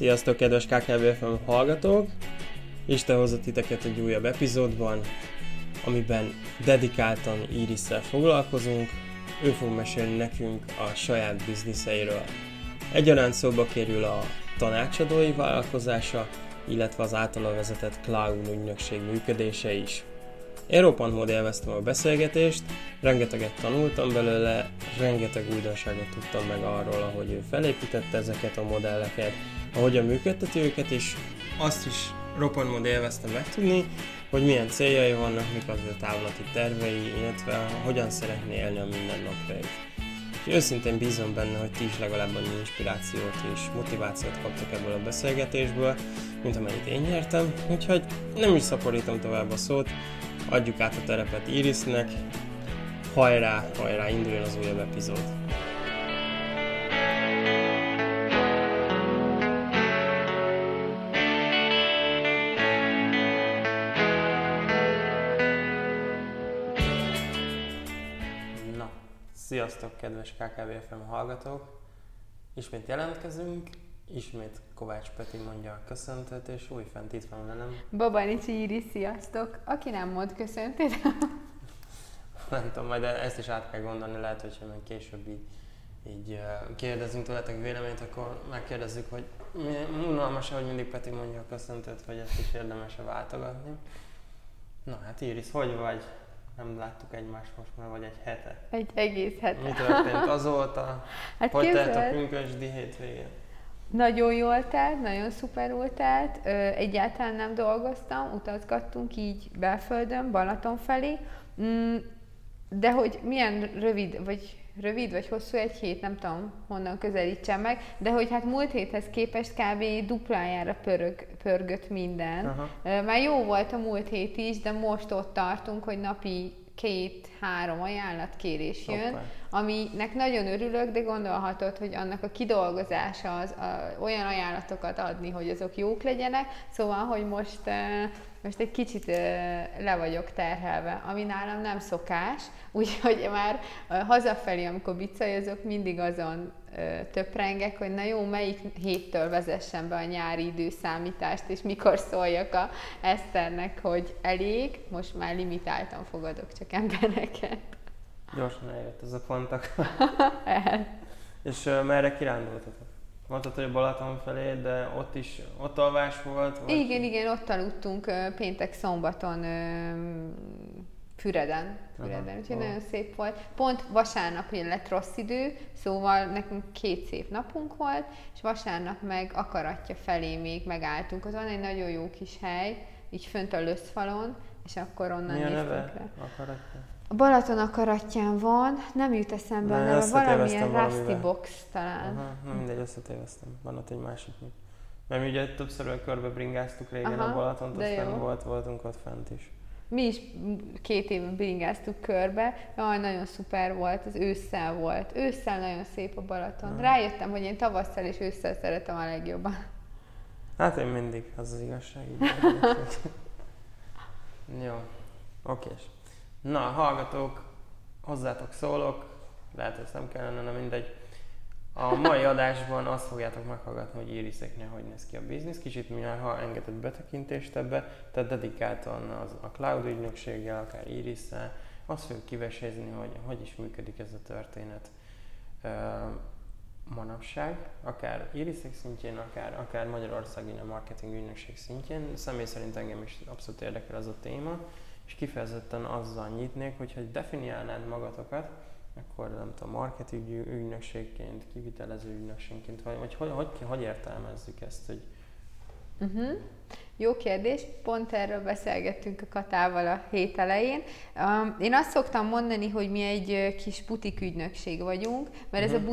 Sziasztok, kedves KKBFM hallgatók! Isten hozott titeket egy újabb epizódban, amiben dedikáltan iris foglalkozunk. Ő fog mesélni nekünk a saját bizniszeiről. Egyaránt szóba kerül a tanácsadói vállalkozása, illetve az általa vezetett Cloud ügynökség működése is. Én roppant élveztem a beszélgetést, rengeteget tanultam belőle, rengeteg újdonságot tudtam meg arról, ahogy ő felépítette ezeket a modelleket, ahogyan működteti őket, és azt is roppant élveztem megtudni, hogy milyen céljai vannak, mik az ő távlati tervei, illetve hogyan szeretné élni a mindennapjait. És őszintén bízom benne, hogy ti is legalább annyi inspirációt és motivációt kaptok ebből a beszélgetésből, mint amennyit én nyertem, úgyhogy nem is szaporítom tovább a szót, adjuk át a terepet Irisnek, hajrá, hajrá, induljon az újabb epizód! Sziasztok, kedves KKVFM hallgatók! Ismét jelentkezünk, Ismét Kovács Peti mondja a köszöntet, és újfent itt van velem. Babanicsi Iris, sziasztok! Aki nem mond köszöntét. nem tudom, majd ezt is át kell gondolni, lehet, hogy majd később így, így kérdezünk tőletek véleményt, akkor megkérdezzük, hogy unalmas hogy mindig Peti mondja a köszöntet, vagy ezt is érdemes-e váltogatni. Na hát Iris, hogy vagy? Nem láttuk egymást most már, vagy egy hete. Egy egész hete. Mi történt azóta? Hát hogy telt a pünkösdi hétvégén? Nagyon jól telt, nagyon szuperul telt, egyáltalán nem dolgoztam, utazgattunk így belföldön, Balaton felé, mm, de hogy milyen rövid, vagy rövid vagy hosszú egy hét, nem tudom honnan közelítsem meg, de hogy hát múlt héthez képest kb. duplájára pörög, pörgött minden. Aha. Már jó volt a múlt hét is, de most ott tartunk, hogy napi két-három ajánlatkérés jön, Hoppá. aminek nagyon örülök, de gondolhatod, hogy annak a kidolgozása az a, olyan ajánlatokat adni, hogy azok jók legyenek, szóval, hogy most, most egy kicsit le vagyok terhelve, ami nálam nem szokás, úgyhogy már hazafelé, amikor bicajozok, mindig azon töprengek, hogy na jó, melyik héttől vezessen be a nyári időszámítást, és mikor szóljak a Eszternek, hogy elég, most már limitáltan fogadok csak embereket. Gyorsan eljött ez a pontok. és uh, merre kirándultatok? Mondtad, hogy Balaton felé, de ott is, ott alvás volt? Vagy? Igen, igen, ott aludtunk péntek szombaton uh, Füreden, Füreden, úgyhogy aha. nagyon szép volt. Pont vasárnap ugye lett rossz idő, szóval nekünk két szép napunk volt, és vasárnap meg akaratja felé még megálltunk. Az van egy nagyon jó kis hely, így fönt a löszfalon, és akkor onnan Mi a neve? le. Akaratja? A Balaton akaratján van, nem jut eszembe a neve, valamilyen Rusty Box talán. Aha, na mindegy, összetéveztem. Van ott egy másik. Mert mi ugye többször körbe bringáztuk régen Aha, a Balatont, aztán volt, voltunk ott fent is. Mi is két éve bringáztuk körbe, jaj, nagyon szuper volt, az ősszel volt. Ősszel nagyon szép a Balaton. Hmm. Rájöttem, hogy én tavasszal és ősszel szeretem a legjobban. Hát én mindig, az az igazság. Jó, okés. Na, hallgatók, hozzátok szólok, lehet, hogy nem kellene, nem mindegy. A mai adásban azt fogjátok meghallgatni, hogy Iriseknél hogy néz ki a biznisz. Kicsit mi ha engedett betekintést ebbe, tehát dedikáltan az, a cloud ügynökséggel, akár iris azt fogjuk kivesézni, hogy hogy is működik ez a történet manapság, akár Irisek szintjén, akár, akár Magyarországi a marketing ügynökség szintjén. Személy szerint engem is abszolút érdekel az a téma, és kifejezetten azzal nyitnék, hogyha definiálnád magatokat, akkor nem tudom, marketing ügynökségként, kivitelező ügynökségként, vagy, vagy hogy, hogy, hogy értelmezzük ezt, hogy Uh-huh. Jó kérdés, pont erről beszélgettünk a Katával a hét elején. Um, én azt szoktam mondani, hogy mi egy kis butik ügynökség vagyunk, mert uh-huh. ez a mhm.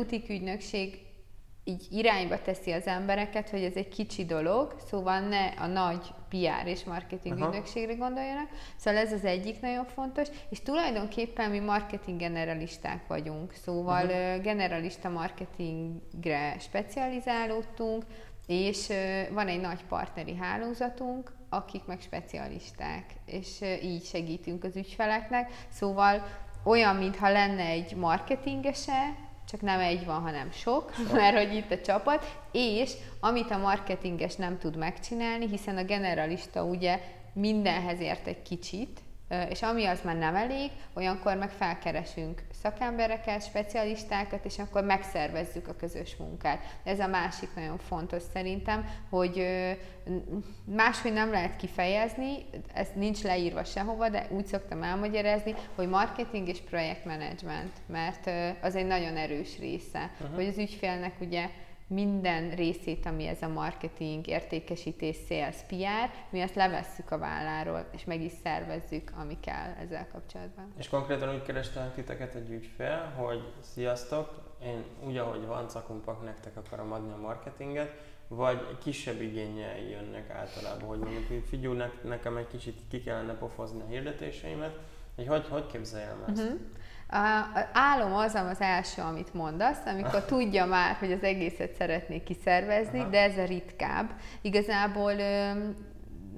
Így irányba teszi az embereket, hogy ez egy kicsi dolog, szóval ne a nagy PR és marketing Aha. ügynökségre gondoljanak. Szóval ez az egyik nagyon fontos, és tulajdonképpen mi marketing generalisták vagyunk, szóval uh-huh. generalista marketingre specializálódtunk, és van egy nagy partneri hálózatunk, akik meg specialisták, és így segítünk az ügyfeleknek. Szóval olyan, mintha lenne egy marketingese csak nem egy van, hanem sok, mert hogy itt a csapat, és amit a marketinges nem tud megcsinálni, hiszen a generalista ugye mindenhez ért egy kicsit, és ami az már nem elég, olyankor meg felkeresünk szakembereket, specialistákat, és akkor megszervezzük a közös munkát. Ez a másik nagyon fontos szerintem, hogy máshogy nem lehet kifejezni, ez nincs leírva sehova, de úgy szoktam elmagyarázni, hogy marketing és projektmenedzsment, mert az egy nagyon erős része, uh-huh. hogy az ügyfélnek ugye minden részét, ami ez a marketing, értékesítés, sales, PR, mi azt levesszük a válláról, és meg is szervezzük, ami kell ezzel kapcsolatban. És konkrétan úgy kerestem titeket egy ügyfél, hogy sziasztok, én úgy, ahogy van cakumpak, nektek akarom adni a marketinget, vagy kisebb igényel jönnek általában, hogy mondjuk, figyelj, nekem egy kicsit ki kellene pofozni a hirdetéseimet, hogy hogy, hogy képzeljem ezt? Uh-huh. A álom az az első, amit mondasz, amikor tudja már, hogy az egészet szeretné kiszervezni, Aha. de ez a ritkább. Igazából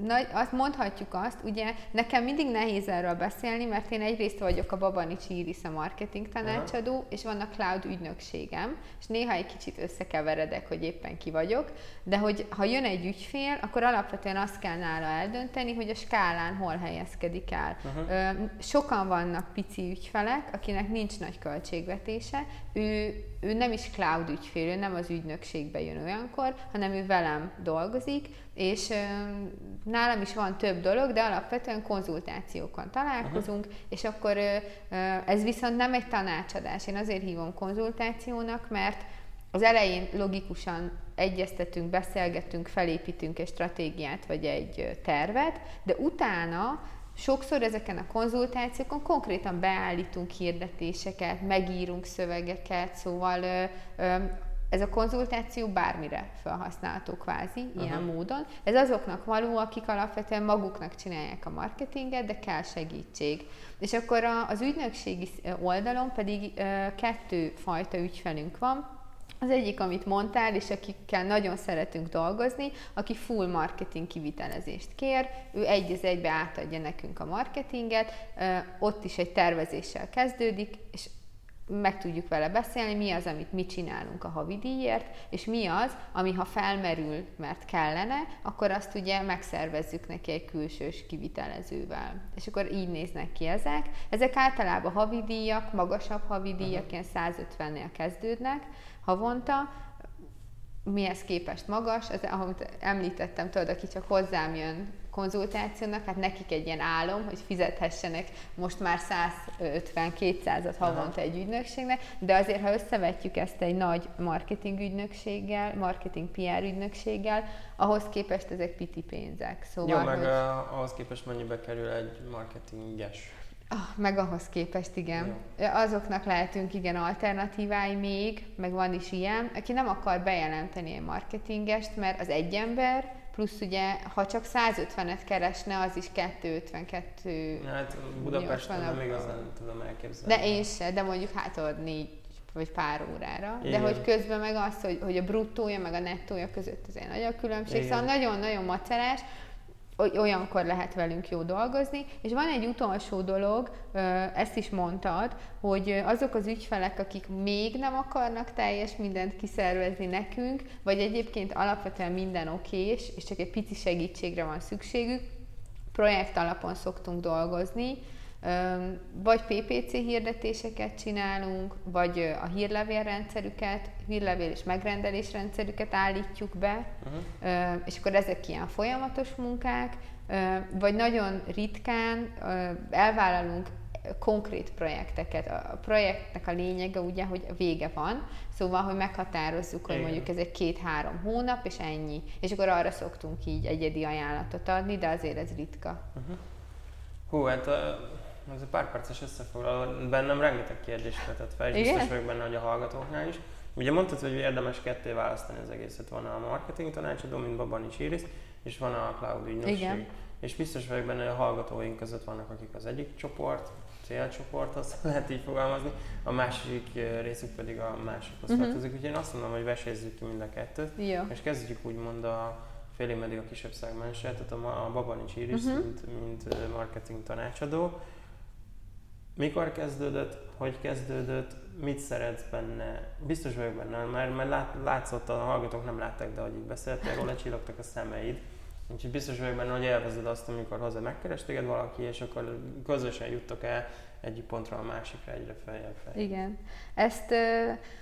nagy, azt mondhatjuk azt, ugye nekem mindig nehéz erről beszélni, mert én egyrészt vagyok a Babanics Iris a marketing tanácsadó, uh-huh. és van a cloud ügynökségem, és néha egy kicsit összekeveredek, hogy éppen ki vagyok, de hogy ha jön egy ügyfél, akkor alapvetően azt kell nála eldönteni, hogy a skálán hol helyezkedik el. Uh-huh. Sokan vannak pici ügyfelek, akinek nincs nagy költségvetése, ő, ő nem is cloud ügyfél, ő nem az ügynökségbe jön olyankor, hanem ő velem dolgozik, és nálam is van több dolog, de alapvetően konzultációkon találkozunk, uh-huh. és akkor ez viszont nem egy tanácsadás. Én azért hívom konzultációnak, mert az elején logikusan egyeztetünk, beszélgetünk, felépítünk egy stratégiát vagy egy tervet, de utána sokszor ezeken a konzultációkon konkrétan beállítunk hirdetéseket, megírunk szövegeket, szóval ez a konzultáció bármire felhasználható kvázi, uh-huh. ilyen módon. Ez azoknak való, akik alapvetően maguknak csinálják a marketinget, de kell segítség. És akkor az ügynökségi oldalon pedig kettő fajta ügyfelünk van, az egyik, amit mondtál, és akikkel nagyon szeretünk dolgozni, aki full marketing kivitelezést kér, ő egy az egybe átadja nekünk a marketinget, ott is egy tervezéssel kezdődik, és meg tudjuk vele beszélni, mi az, amit mi csinálunk a havidíjért, és mi az, ami ha felmerül, mert kellene, akkor azt ugye megszervezzük neki egy külsős kivitelezővel. És akkor így néznek ki ezek. Ezek általában havidíjak, magasabb havidíjak, uh-huh. ilyen 150-nél kezdődnek havonta, mihez képest magas, az, ahogy említettem, tudod, aki csak hozzám jön konzultációnak, hát nekik egy ilyen álom, hogy fizethessenek most már 150-200-at havonta egy ügynökségnek, de azért, ha összevetjük ezt egy nagy marketing ügynökséggel, marketing PR ügynökséggel, ahhoz képest ezek piti pénzek. Szóval, Jó, meg hogy... ahhoz képest mennyibe kerül egy marketinges Ah, meg ahhoz képest, igen. Ja. Azoknak lehetünk, igen, alternatívái még, meg van is ilyen, aki nem akar bejelenteni egy marketingest, mert az egy ember, plusz ugye, ha csak 150-et keresne, az is 252 Hát Budapesten nem igazán tudom elképzelni. De én se, de mondjuk hát négy vagy pár órára. Igen. De hogy közben meg az, hogy, hogy a bruttója meg a nettója között azért nagy a különbség. Igen. Szóval nagyon-nagyon macerás, olyankor lehet velünk jó dolgozni. És van egy utolsó dolog, ezt is mondtad, hogy azok az ügyfelek, akik még nem akarnak teljes mindent kiszervezni nekünk, vagy egyébként alapvetően minden okés, és csak egy pici segítségre van szükségük, projekt alapon szoktunk dolgozni, vagy PPC hirdetéseket csinálunk, vagy a hírlevélrendszerüket, hírlevél és megrendelésrendszerüket állítjuk be, uh-huh. és akkor ezek ilyen folyamatos munkák, vagy nagyon ritkán elvállalunk konkrét projekteket. A projektnek a lényege ugye, hogy vége van, szóval, hogy meghatározzuk, hogy mondjuk ez egy két-három hónap, és ennyi. És akkor arra szoktunk így egyedi ajánlatot adni, de azért ez ritka. Uh-huh. Hú, hát ez egy pár perces összefoglaló, bennem rengeteg kérdést vetett fel, és Igen? biztos vagyok benne, hogy a hallgatóknál is. Ugye mondtad, hogy érdemes ketté választani az egészet. Van a marketing tanácsadó, mint Babani Iris, és van a cloud ügynökség. Igen. És biztos vagyok benne, hogy a hallgatóink között vannak, akik az egyik csoport, célcsoport, azt lehet így fogalmazni, a másik részük pedig a másikhoz uh-huh. tartozik. Úgyhogy én azt mondom, hogy vesézzük ki mind a kettőt, Jó. és kezdjük úgymond a félig meddig a kisebb szegmenset, tehát a, a Babanics Iris, uh-huh. mint, mint marketing tanácsadó Mikor kezdődött, hogy kezdődött, mit szeretsz benne? Biztos vagyok benne, mert, mert lát, látszott, a hallgatók nem látták, de ahogy így beszéltél, róla lecsillogtak a szemeid. Úgyhogy biztos vagyok benne, hogy élvezed azt, amikor haza megkeres téged valaki, és akkor közösen juttok el egyik pontra a másikra, egyre feljebb fel. Igen. Ezt,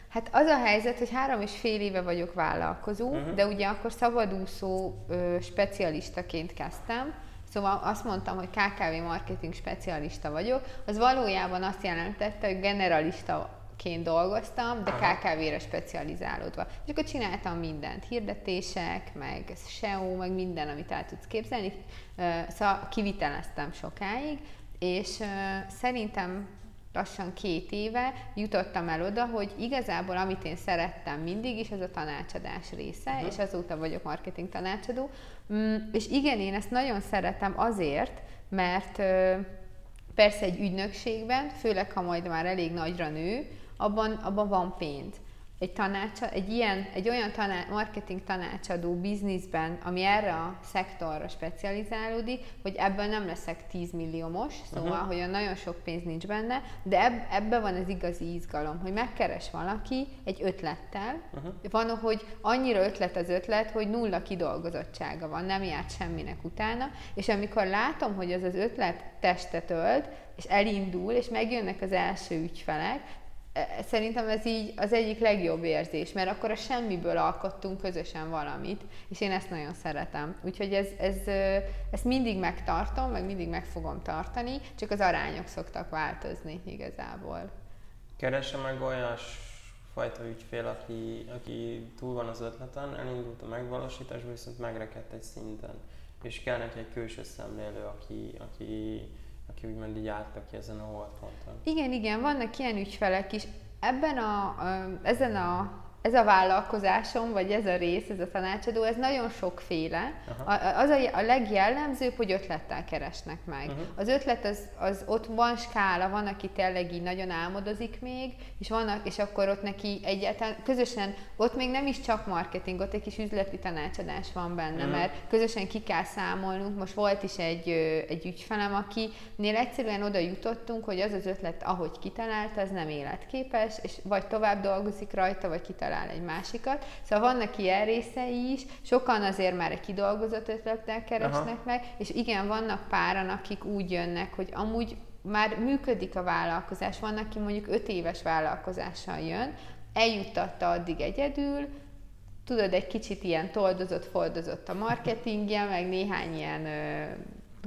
hát az a helyzet, hogy három és fél éve vagyok vállalkozó, uh-huh. de ugye akkor szabadúszó specialistaként kezdtem, Szóval azt mondtam, hogy KKV marketing specialista vagyok, az valójában azt jelentette, hogy generalista ként dolgoztam, de KKV-re specializálódva. És akkor csináltam mindent, hirdetések, meg SEO, meg minden, amit el tudsz képzelni. Szóval kiviteleztem sokáig, és szerintem lassan két éve jutottam el oda, hogy igazából amit én szerettem mindig is, az a tanácsadás része, uh-huh. és azóta vagyok marketing tanácsadó. Mm, és igen, én ezt nagyon szeretem azért, mert persze egy ügynökségben, főleg ha majd már elég nagyra nő, abban, abban van pénz egy, tanács, egy, ilyen, egy olyan taná, marketing tanácsadó bizniszben, ami erre a szektorra specializálódik, hogy ebből nem leszek 10 milliómos, szóval, uh-huh. hogy nagyon sok pénz nincs benne, de eb, ebbe van az igazi izgalom, hogy megkeres valaki egy ötlettel, uh-huh. van, hogy annyira ötlet az ötlet, hogy nulla kidolgozottsága van, nem járt semminek utána, és amikor látom, hogy az az ötlet testet ölt, és elindul, és megjönnek az első ügyfelek, szerintem ez így az egyik legjobb érzés, mert akkor a semmiből alkottunk közösen valamit, és én ezt nagyon szeretem. Úgyhogy ez, ez, ezt mindig megtartom, meg mindig meg fogom tartani, csak az arányok szoktak változni igazából. Keresse meg olyas fajta ügyfél, aki, aki túl van az ötleten, elindult a megvalósításba, viszont megrekedt egy szinten, és kell neki egy külső szemlélő, aki, aki aki úgymond így álltak ki ezen a holdponton. Igen, igen, vannak ilyen ügyfelek is. Ebben a, ezen a ez a vállalkozásom, vagy ez a rész, ez a tanácsadó, ez nagyon sokféle. A, az a, a legjellemzőbb, hogy ötlettel keresnek meg. Uh-huh. Az ötlet, az, az ott van skála, van, aki tényleg így nagyon álmodozik még, és vannak, és akkor ott neki egyáltalán közösen, ott még nem is csak marketing, ott egy kis üzleti tanácsadás van benne, uh-huh. mert közösen ki kell számolnunk. Most volt is egy, egy ügyfelem, akinél egyszerűen oda jutottunk, hogy az az ötlet, ahogy kitalálta, az nem életképes, és vagy tovább dolgozik rajta, vagy kitalál talál egy másikat. Szóval vannak ilyen részei is, sokan azért már egy kidolgozott ötlettel keresnek Aha. meg, és igen, vannak páran, akik úgy jönnek, hogy amúgy már működik a vállalkozás, van, aki mondjuk öt éves vállalkozással jön, eljuttatta addig egyedül, tudod, egy kicsit ilyen toldozott, foldozott a marketingje, meg néhány ilyen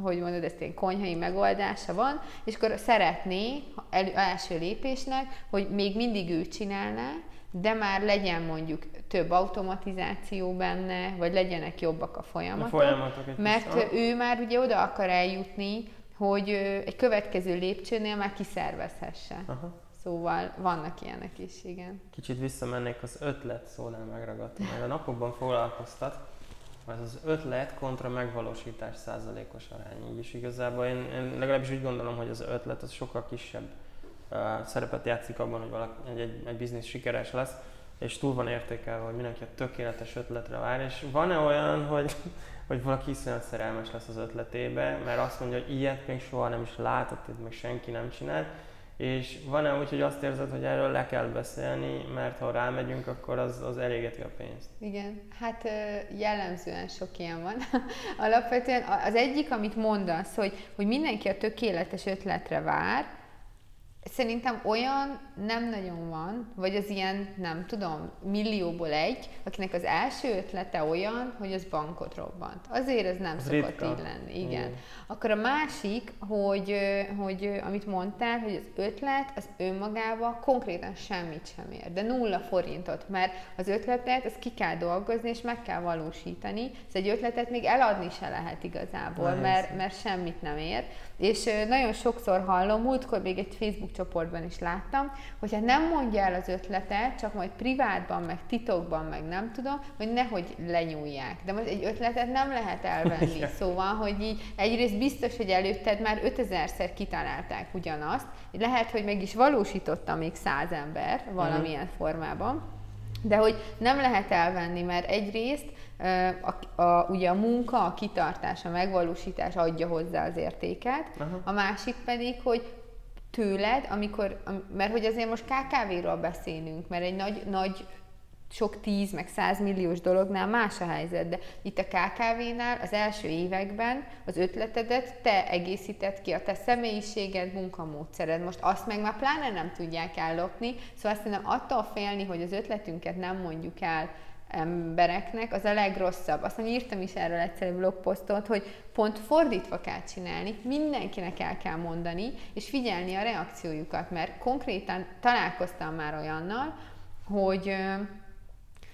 hogy mondod, ezt ilyen konyhai megoldása van, és akkor szeretné el, első lépésnek, hogy még mindig ő csinálná, de már legyen mondjuk több automatizáció benne, vagy legyenek jobbak a folyamatok, a folyamatok mert kis, ő már ugye oda akar eljutni, hogy egy következő lépcsőnél már kiszervezhesse. Aha. Szóval vannak ilyenek is, igen. Kicsit visszamennék az ötlet szónál megragadtam, mert a napokban foglalkoztat, az az ötlet kontra megvalósítás százalékos arány. Így is igazából én, én legalábbis úgy gondolom, hogy az ötlet az sokkal kisebb szerepet játszik abban, hogy valaki, egy, egy, egy biznisz sikeres lesz, és túl van értékelve, hogy mindenki a tökéletes ötletre vár, és van-e olyan, hogy, hogy valaki iszonyat szerelmes lesz az ötletébe, mert azt mondja, hogy ilyet még soha nem is látott, itt meg senki nem csinált, és van-e úgy, hogy azt érzed, hogy erről le kell beszélni, mert ha rámegyünk, akkor az, az elégeti a pénzt? Igen, hát jellemzően sok ilyen van. Alapvetően az egyik, amit mondasz, hogy, hogy mindenki a tökéletes ötletre vár, Szerintem olyan nem nagyon van, vagy az ilyen, nem tudom, millióból egy, akinek az első ötlete olyan, hogy az bankot robbant. Azért ez nem az szokott ritka. így lenni. Igen. Mm. Akkor a másik, hogy, hogy amit mondtál, hogy az ötlet az önmagában konkrétan semmit sem ér, de nulla forintot, mert az ötletet ezt ki kell dolgozni, és meg kell valósítani. Ez egy ötletet még eladni se lehet igazából, mert, mert semmit nem ér. És nagyon sokszor hallom, múltkor még egy Facebook csoportban is láttam, hogyha nem mondja el az ötletet, csak majd privátban, meg titokban, meg nem tudom, hogy nehogy lenyúlják. De most egy ötletet nem lehet elvenni. Szóval, hogy így egyrészt biztos, hogy előtted már 5000-szer kitalálták ugyanazt, lehet, hogy meg is valósította még száz ember valamilyen uh-huh. formában, de hogy nem lehet elvenni, mert egyrészt a, a, ugye a munka, a kitartás, a megvalósítás adja hozzá az értéket, uh-huh. a másik pedig, hogy tőled, amikor, mert hogy azért most KKV-ról beszélünk, mert egy nagy, nagy sok tíz, meg százmilliós dolognál más a helyzet, de itt a KKV-nál az első években az ötletedet te egészített ki, a te személyiséged, munkamódszered. Most azt meg már pláne nem tudják ellopni, szóval azt nem attól félni, hogy az ötletünket nem mondjuk el embereknek, az a legrosszabb. Aztán írtam is erről egyszerű blogposztot, hogy pont fordítva kell csinálni, mindenkinek el kell mondani, és figyelni a reakciójukat, mert konkrétan találkoztam már olyannal, hogy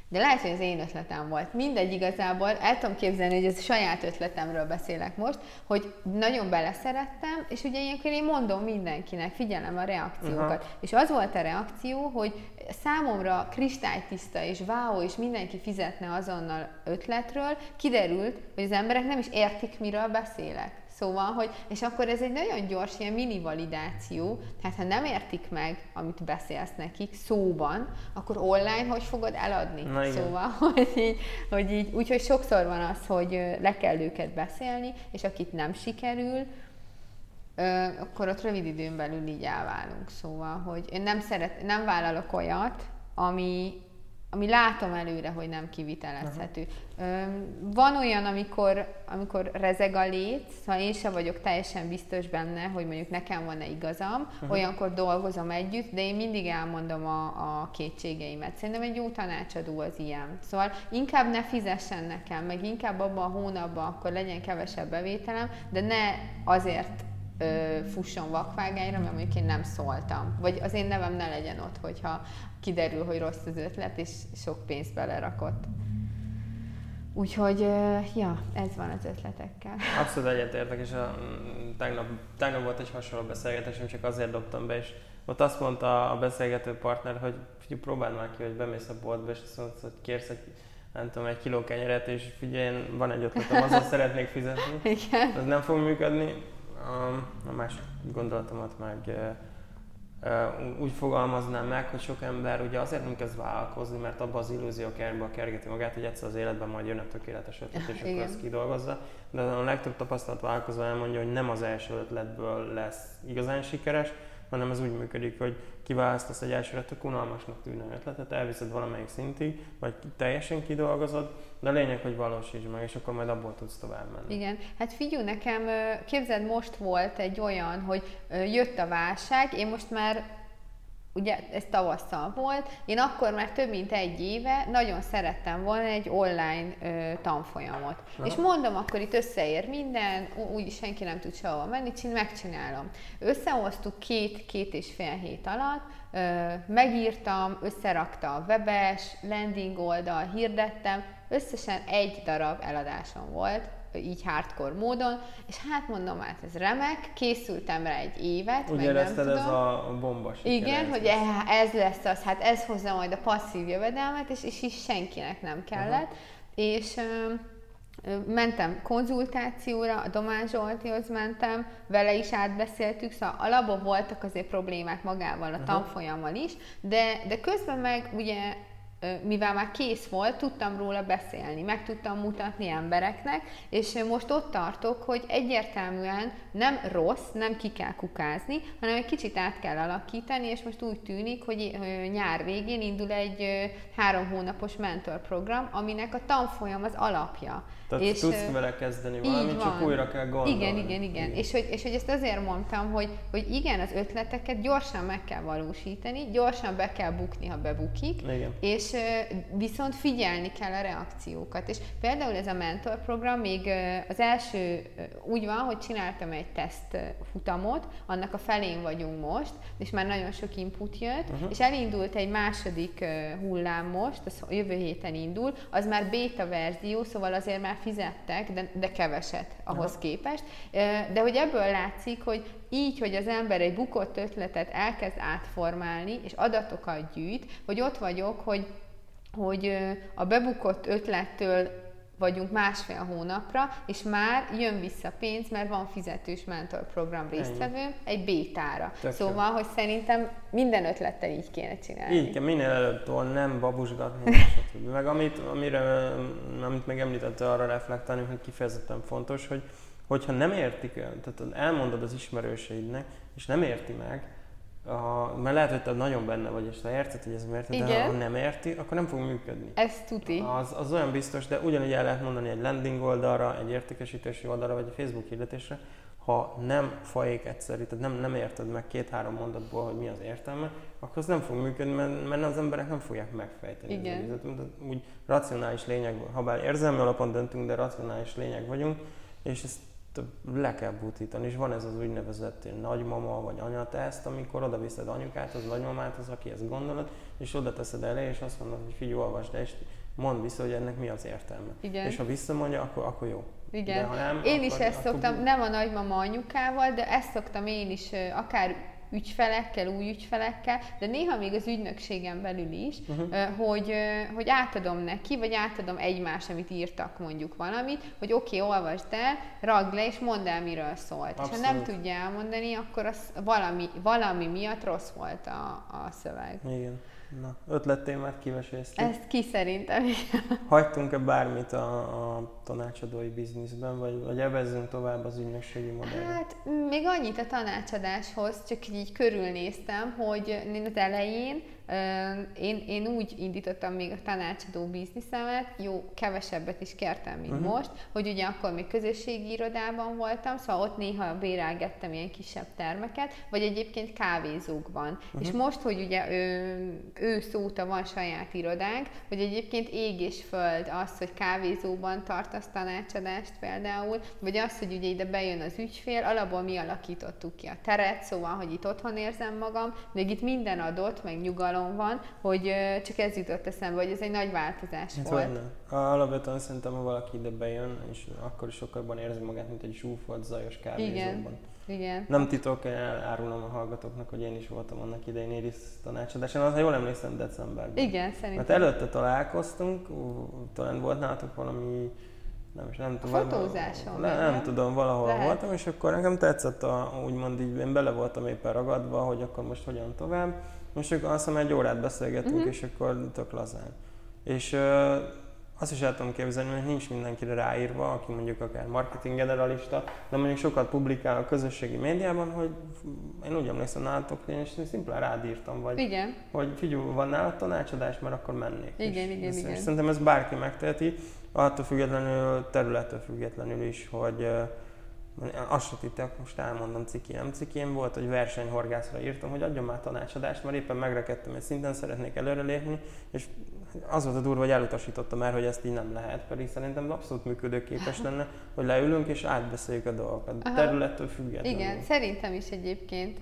de lehet, hogy az én ötletem volt. Mindegy igazából, el tudom képzelni, hogy ez saját ötletemről beszélek most, hogy nagyon beleszerettem, és ugye ilyenkor én mondom mindenkinek, figyelem a reakciókat. Uh-huh. És az volt a reakció, hogy számomra kristálytiszta és wow, és mindenki fizetne azonnal ötletről, kiderült, hogy az emberek nem is értik, miről beszélek. Szóval, hogy, és akkor ez egy nagyon gyors ilyen mini validáció, tehát ha nem értik meg, amit beszélsz nekik szóban, akkor online hogy fogod eladni? Na, igen. Szóval, hogy így, hogy így, úgyhogy sokszor van az, hogy le kell őket beszélni, és akit nem sikerül, akkor ott rövid időn belül így elválunk. Szóval, hogy én nem, szeret, nem vállalok olyat, ami, ami látom előre, hogy nem kivitelezhető. Uh-huh. Van olyan, amikor, amikor rezeg a lét, szóval én sem vagyok teljesen biztos benne, hogy mondjuk nekem van-e igazam, uh-huh. olyankor dolgozom együtt, de én mindig elmondom a, a kétségeimet. Szerintem egy jó tanácsadó az ilyen. Szóval inkább ne fizessen nekem, meg inkább abban a hónapban akkor legyen kevesebb bevételem, de ne azért ö, fusson vakvágányra, mert mondjuk én nem szóltam. Vagy az én nevem ne legyen ott, hogyha kiderül, hogy rossz az ötlet, és sok pénzt belerakott. Úgyhogy, ja, ez van az ötletekkel. Abszolút egyetértek, és a, tegnap, tegnap volt egy hasonló beszélgetésünk, csak azért dobtam be, és ott azt mondta a beszélgető partner, hogy figyelj, próbáld már ki, hogy bemész a boltba, és azt mondod, hogy kérsz egy nem tudom, egy kiló kenyeret, és figyelj, van egy ötletem, azzal szeretnék fizetni. Igen. Ez nem fog működni. A másik gondolatomat meg úgy fogalmaznám meg, hogy sok ember ugye azért nem kezd vállalkozni, mert abban az illúzió kerbe kergeti magát, hogy egyszer az életben majd jön a tökéletes ötlet, és akkor ezt kidolgozza. De a legtöbb tapasztalat vállalkozó elmondja, hogy nem az első ötletből lesz igazán sikeres, hanem ez úgy működik, hogy kiválasztasz egy elsőre tök unalmasnak tűnő ötletet, elviszed valamelyik szintig, vagy teljesen kidolgozod, de a lényeg, hogy valósítsd meg, és akkor majd abból tudsz tovább menni. Igen, hát figyelj nekem, képzeld, most volt egy olyan, hogy jött a válság, én most már ugye ez tavasszal volt, én akkor már több mint egy éve nagyon szerettem volna egy online ö, tanfolyamot. Aha. És mondom, akkor itt összeér minden, úgy senki nem tud sehova menni, csin, megcsinálom. Összehoztuk két, két és fél hét alatt, ö, megírtam, összerakta a webes, landing oldal, hirdettem, összesen egy darab eladásom volt, így hardcore módon, és hát mondom, hát ez remek, készültem rá egy évet, Úgy meg nem tudom. ez a bomba Igen, hogy e, ez lesz az, hát ez hozza majd a passzív jövedelmet, és, és is senkinek nem kellett. Uh-huh. És mentem konzultációra, a Domán Zsoltihoz mentem, vele is átbeszéltük, szóval alapból voltak azért problémák magával, a tanfolyammal is, de, de közben meg ugye mivel már kész volt, tudtam róla beszélni, meg tudtam mutatni embereknek, és most ott tartok, hogy egyértelműen nem rossz, nem ki kell kukázni, hanem egy kicsit át kell alakítani, és most úgy tűnik, hogy nyár végén indul egy három hónapos mentorprogram, aminek a tanfolyam az alapja. Tehát és tudsz vele kezdeni valamit, csak újra kell gondolni. Igen, igen, igen. És hogy, és hogy ezt azért mondtam, hogy, hogy igen, az ötleteket gyorsan meg kell valósítani, gyorsan be kell bukni, ha bebukik, igen. és viszont figyelni kell a reakciókat. És például ez a mentorprogram még az első úgy van, hogy csináltam egy teszt futamot, annak a felén vagyunk most, és már nagyon sok input jött, uh-huh. és elindult egy második hullám most, az jövő héten indul, az már beta verzió, szóval azért már fizettek, de, de keveset ahhoz Aha. képest. De hogy ebből látszik, hogy így, hogy az ember egy bukott ötletet elkezd átformálni, és adatokat gyűjt, hogy ott vagyok, hogy hogy a bebukott ötlettől vagyunk másfél hónapra, és már jön vissza pénz, mert van fizetős mentorprogram résztvevő egy bétára. Tök szóval, jó. hogy szerintem minden ötlettel így kéne csinálni. Így kell, minél előbb nem babusgatni, Meg amit, amire, amit meg említette arra reflektálni, hogy kifejezetten fontos, hogy hogyha nem értik, tehát elmondod az ismerőseidnek, és nem érti meg, a, mert lehet, hogy te nagyon benne vagy, és te érted, hogy ez miért, de ha nem érti, akkor nem fog működni. Ez tuti. Az, az olyan biztos, de ugyanígy el lehet mondani egy landing oldalra, egy értékesítési oldalra, vagy egy Facebook hirdetésre, ha nem faék egyszerű, tehát nem, nem érted meg két-három mondatból, hogy mi az értelme, akkor az nem fog működni, mert, mert az emberek nem fogják megfejteni. Igen. Úgy racionális lényeg, ha bár érzelmi alapon döntünk, de racionális lényeg vagyunk, és ezt le kell butítani, és van ez az úgynevezett nagymama vagy anyateszt, amikor oda viszed anyukát, az nagymamát, az aki ezt gondolod, és oda teszed elé, és azt mondod, hogy figyelj, olvasd és mondd vissza, hogy ennek mi az értelme. Igen. És ha visszamondja, akkor, akkor jó. Igen. De ha nem, én akkor, is ezt akkor... szoktam, nem a nagymama anyukával, de ezt szoktam én is, akár ügyfelekkel, új ügyfelekkel, de néha még az ügynökségen belül is, uh-huh. hogy, hogy átadom neki, vagy átadom egymás, amit írtak mondjuk valamit, hogy oké, okay, olvasd el, ragd le, és mondd el, miről szólt. Abszolút. És ha nem tudja elmondani, akkor az valami, valami miatt rossz volt a, a szöveg. Igen. Na, ötlettémát kiveséztük. Ezt ki szerintem. Hagytunk-e bármit a, a tanácsadói bizniszben, vagy, vagy evezzünk tovább az ügynökségi modellre? Hát még annyit a tanácsadáshoz, csak így körülnéztem, hogy az elején én, én úgy indítottam még a tanácsadó bizniszemet, jó, kevesebbet is kértem, mint uh-huh. most, hogy ugye akkor még közösségi irodában voltam, szóval ott néha bérelgettem ilyen kisebb termeket, vagy egyébként kávézókban. Uh-huh. És most, hogy ugye ő, ő szóta van saját irodánk, hogy egyébként ég és föld az, hogy kávézóban tartasz tanácsadást például, vagy az, hogy ugye ide bejön az ügyfél, alapból mi alakítottuk ki a teret, szóval, hogy itt otthon érzem magam, még itt minden adott, meg nyugalom, alkalom van, hogy csak ez jutott eszembe, hogy ez egy nagy változás hát volt. Hogyne. Alapvetően szerintem, ha valaki ide bejön, és akkor is sokakban érzi magát, mint egy zsúfolt, zajos kávézóban. Igen. Igen. Nem titok, elárulom a hallgatóknak, hogy én is voltam annak idején Iris tanácsadásán, ha jól emlékszem decemberben. Igen, szerintem. Mert előtte találkoztunk, talán volt nálatok valami nem is nem tudom. Fotózáson. Nem, nem, nem tudom, valahol Lehet. voltam, és akkor nekem tetszett, a, úgymond így, én bele voltam éppen ragadva, hogy akkor most hogyan tovább. Most akkor azt hiszem egy órát beszélgettünk, uh-huh. és akkor tök lazán. És uh, azt is el tudom képzelni, hogy nincs mindenkire ráírva, aki mondjuk akár marketing generalista, de mondjuk sokat publikál a közösségi médiában, hogy én úgy emlékszem nálatok, én is szimplán rád írtam, vagy igen. hogy figyelj, van nálad tanácsadás, mert akkor mennék. Igen, és, igen, és, igen. És szerintem ez bárki megteheti, attól függetlenül, területtől függetlenül is, hogy azt se tittek, most elmondom ciki, nem cikém volt, hogy versenyhorgászra írtam, hogy adjon már tanácsadást, mert éppen megrekedtem egy szinten, szeretnék előrelépni, és az volt a durva, hogy elutasítottam már, hogy ezt így nem lehet, pedig szerintem abszolút működőképes lenne, hogy leülünk és átbeszéljük a dolgokat, Aha. területtől függetlenül. Igen, szerintem is egyébként,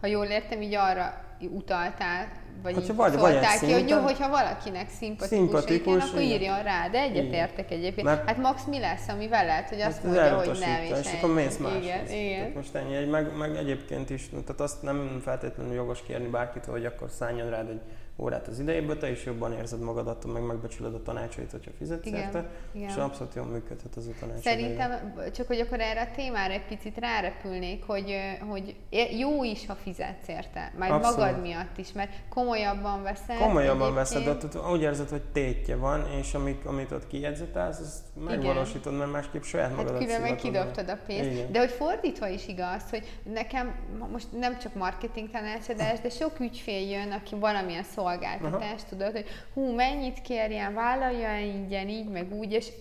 ha jól értem, így arra utaltál, vagy hát, vagy, szóltál ki, hogy jó, hogyha valakinek szimpatikus, szimpatikus igen, akkor írjon rá, de egyetértek egyébként. Mert hát max mi lesz, amivel lehet, hogy azt hát mondja, hogy nem, és, és akkor mész más. Igen, igen. most ennyi, meg, meg egyébként is, tehát azt nem feltétlenül jogos kérni bárkitől, hogy akkor szálljon rád egy órát az idejéből, te is jobban érzed magad attól, meg megbecsülöd a tanácsait, hogyha fizetsz igen, érte, igen. és abszolút jól működhet az a tanács. Szerintem, csak hogy akkor erre a témára egy picit rárepülnék, hogy, hogy jó is, ha fizetsz érte, majd abszolút. magad miatt is, mert komolyabban veszed. Komolyabban veszed, ott, úgy érzed, hogy tétje van, és amik, amit ott kijegyzetelsz, azt megvalósítod, mert másképp saját hát magadat Hát meg kidobtad a pénzt. Igen. De hogy fordítva is igaz, hogy nekem most nem csak marketing tanácsadás, de sok ügyfél jön, aki valamilyen szó szolgáltatást, Aha. tudod, hogy hú, mennyit kérjen, vállalja ingyen, így, meg úgy, és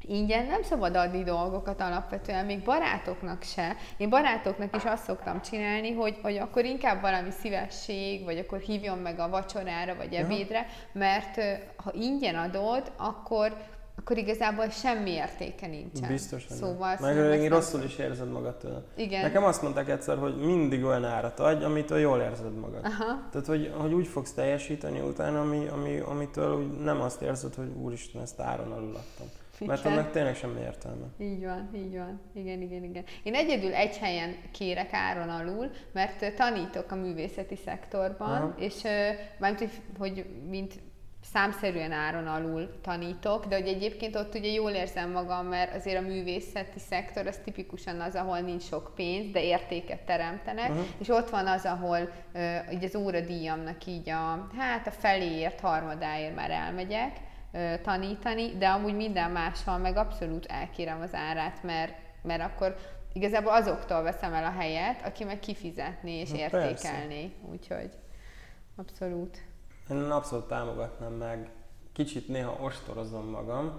ingyen nem szabad adni dolgokat alapvetően, még barátoknak se. Én barátoknak is azt szoktam csinálni, hogy, hogy akkor inkább valami szívesség, vagy akkor hívjon meg a vacsorára, vagy ebédre, mert ha ingyen adod, akkor akkor igazából semmi értéke nincsen. Biztos. Szóval Meg én rosszul is érzed magad tőle. Igen. Nekem azt mondták egyszer, hogy mindig olyan árat adj, amitől jól érzed magad. Aha. Tehát, hogy, hogy úgy fogsz teljesíteni utána, ami, ami, amitől úgy nem azt érzed, hogy úristen, ezt áron alul adtam. Mert annak tényleg semmi értelme. Így van, így van. Igen, igen, igen. Én egyedül egy helyen kérek áron alul, mert tanítok a művészeti szektorban, Aha. és mármint, hogy mint számszerűen áron alul tanítok, de hogy egyébként ott ugye jól érzem magam, mert azért a művészeti szektor az tipikusan az, ahol nincs sok pénz, de értéket teremtenek, uh-huh. és ott van az, ahol uh, ugye az óradíjamnak így a, hát a feléért, harmadáért már elmegyek uh, tanítani, de amúgy minden máshol meg abszolút elkérem az árát, mert mert akkor igazából azoktól veszem el a helyet, aki meg kifizetni és Hát értékelni. Úgyhogy abszolút. Én abszolút támogatnám meg, kicsit néha ostorozom magam,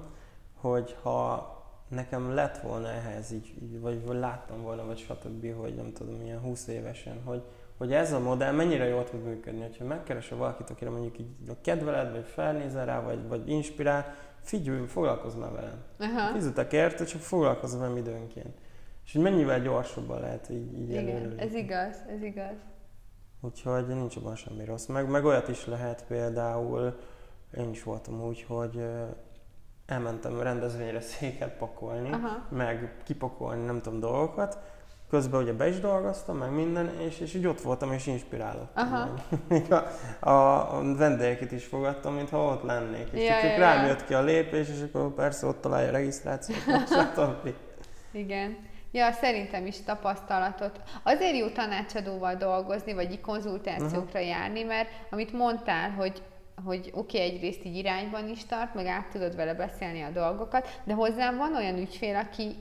hogy ha nekem lett volna ehhez így, így vagy, vagy láttam volna, vagy stb., hogy nem tudom, milyen 20 évesen, hogy, hogy ez a modell mennyire jól tud működni, hogyha megkeresel valakit, akire mondjuk így a kedveled, vagy felnézel rá, vagy, vagy inspirál, figyelj, foglalkozz már velem. Aha. Fizetek érte, csak foglalkozz velem időnként. És hogy mennyivel gyorsabban lehet így, így Igen, előrelépni. ez igaz, ez igaz. Úgyhogy nincs abban semmi rossz. Meg, meg olyat is lehet például, én is voltam úgy, hogy elmentem rendezvényre széket pakolni, Aha. meg kipakolni nem tudom dolgokat, közben ugye be is dolgoztam, meg minden, és, és így ott voltam, és inspirálódtam. Aha. Még a, a, a vendégeket is fogadtam, mintha ott lennék. És Ja, csak ja, rám ja. jött ki a lépés, és akkor persze ott találja a regisztrációt, stb. Igen. Ja, szerintem is tapasztalatot. Azért jó tanácsadóval dolgozni, vagy konzultációkra járni, mert amit mondtál, hogy hogy oké, okay, egyrészt így irányban is tart, meg át tudod vele beszélni a dolgokat, de hozzám van olyan ügyfél, aki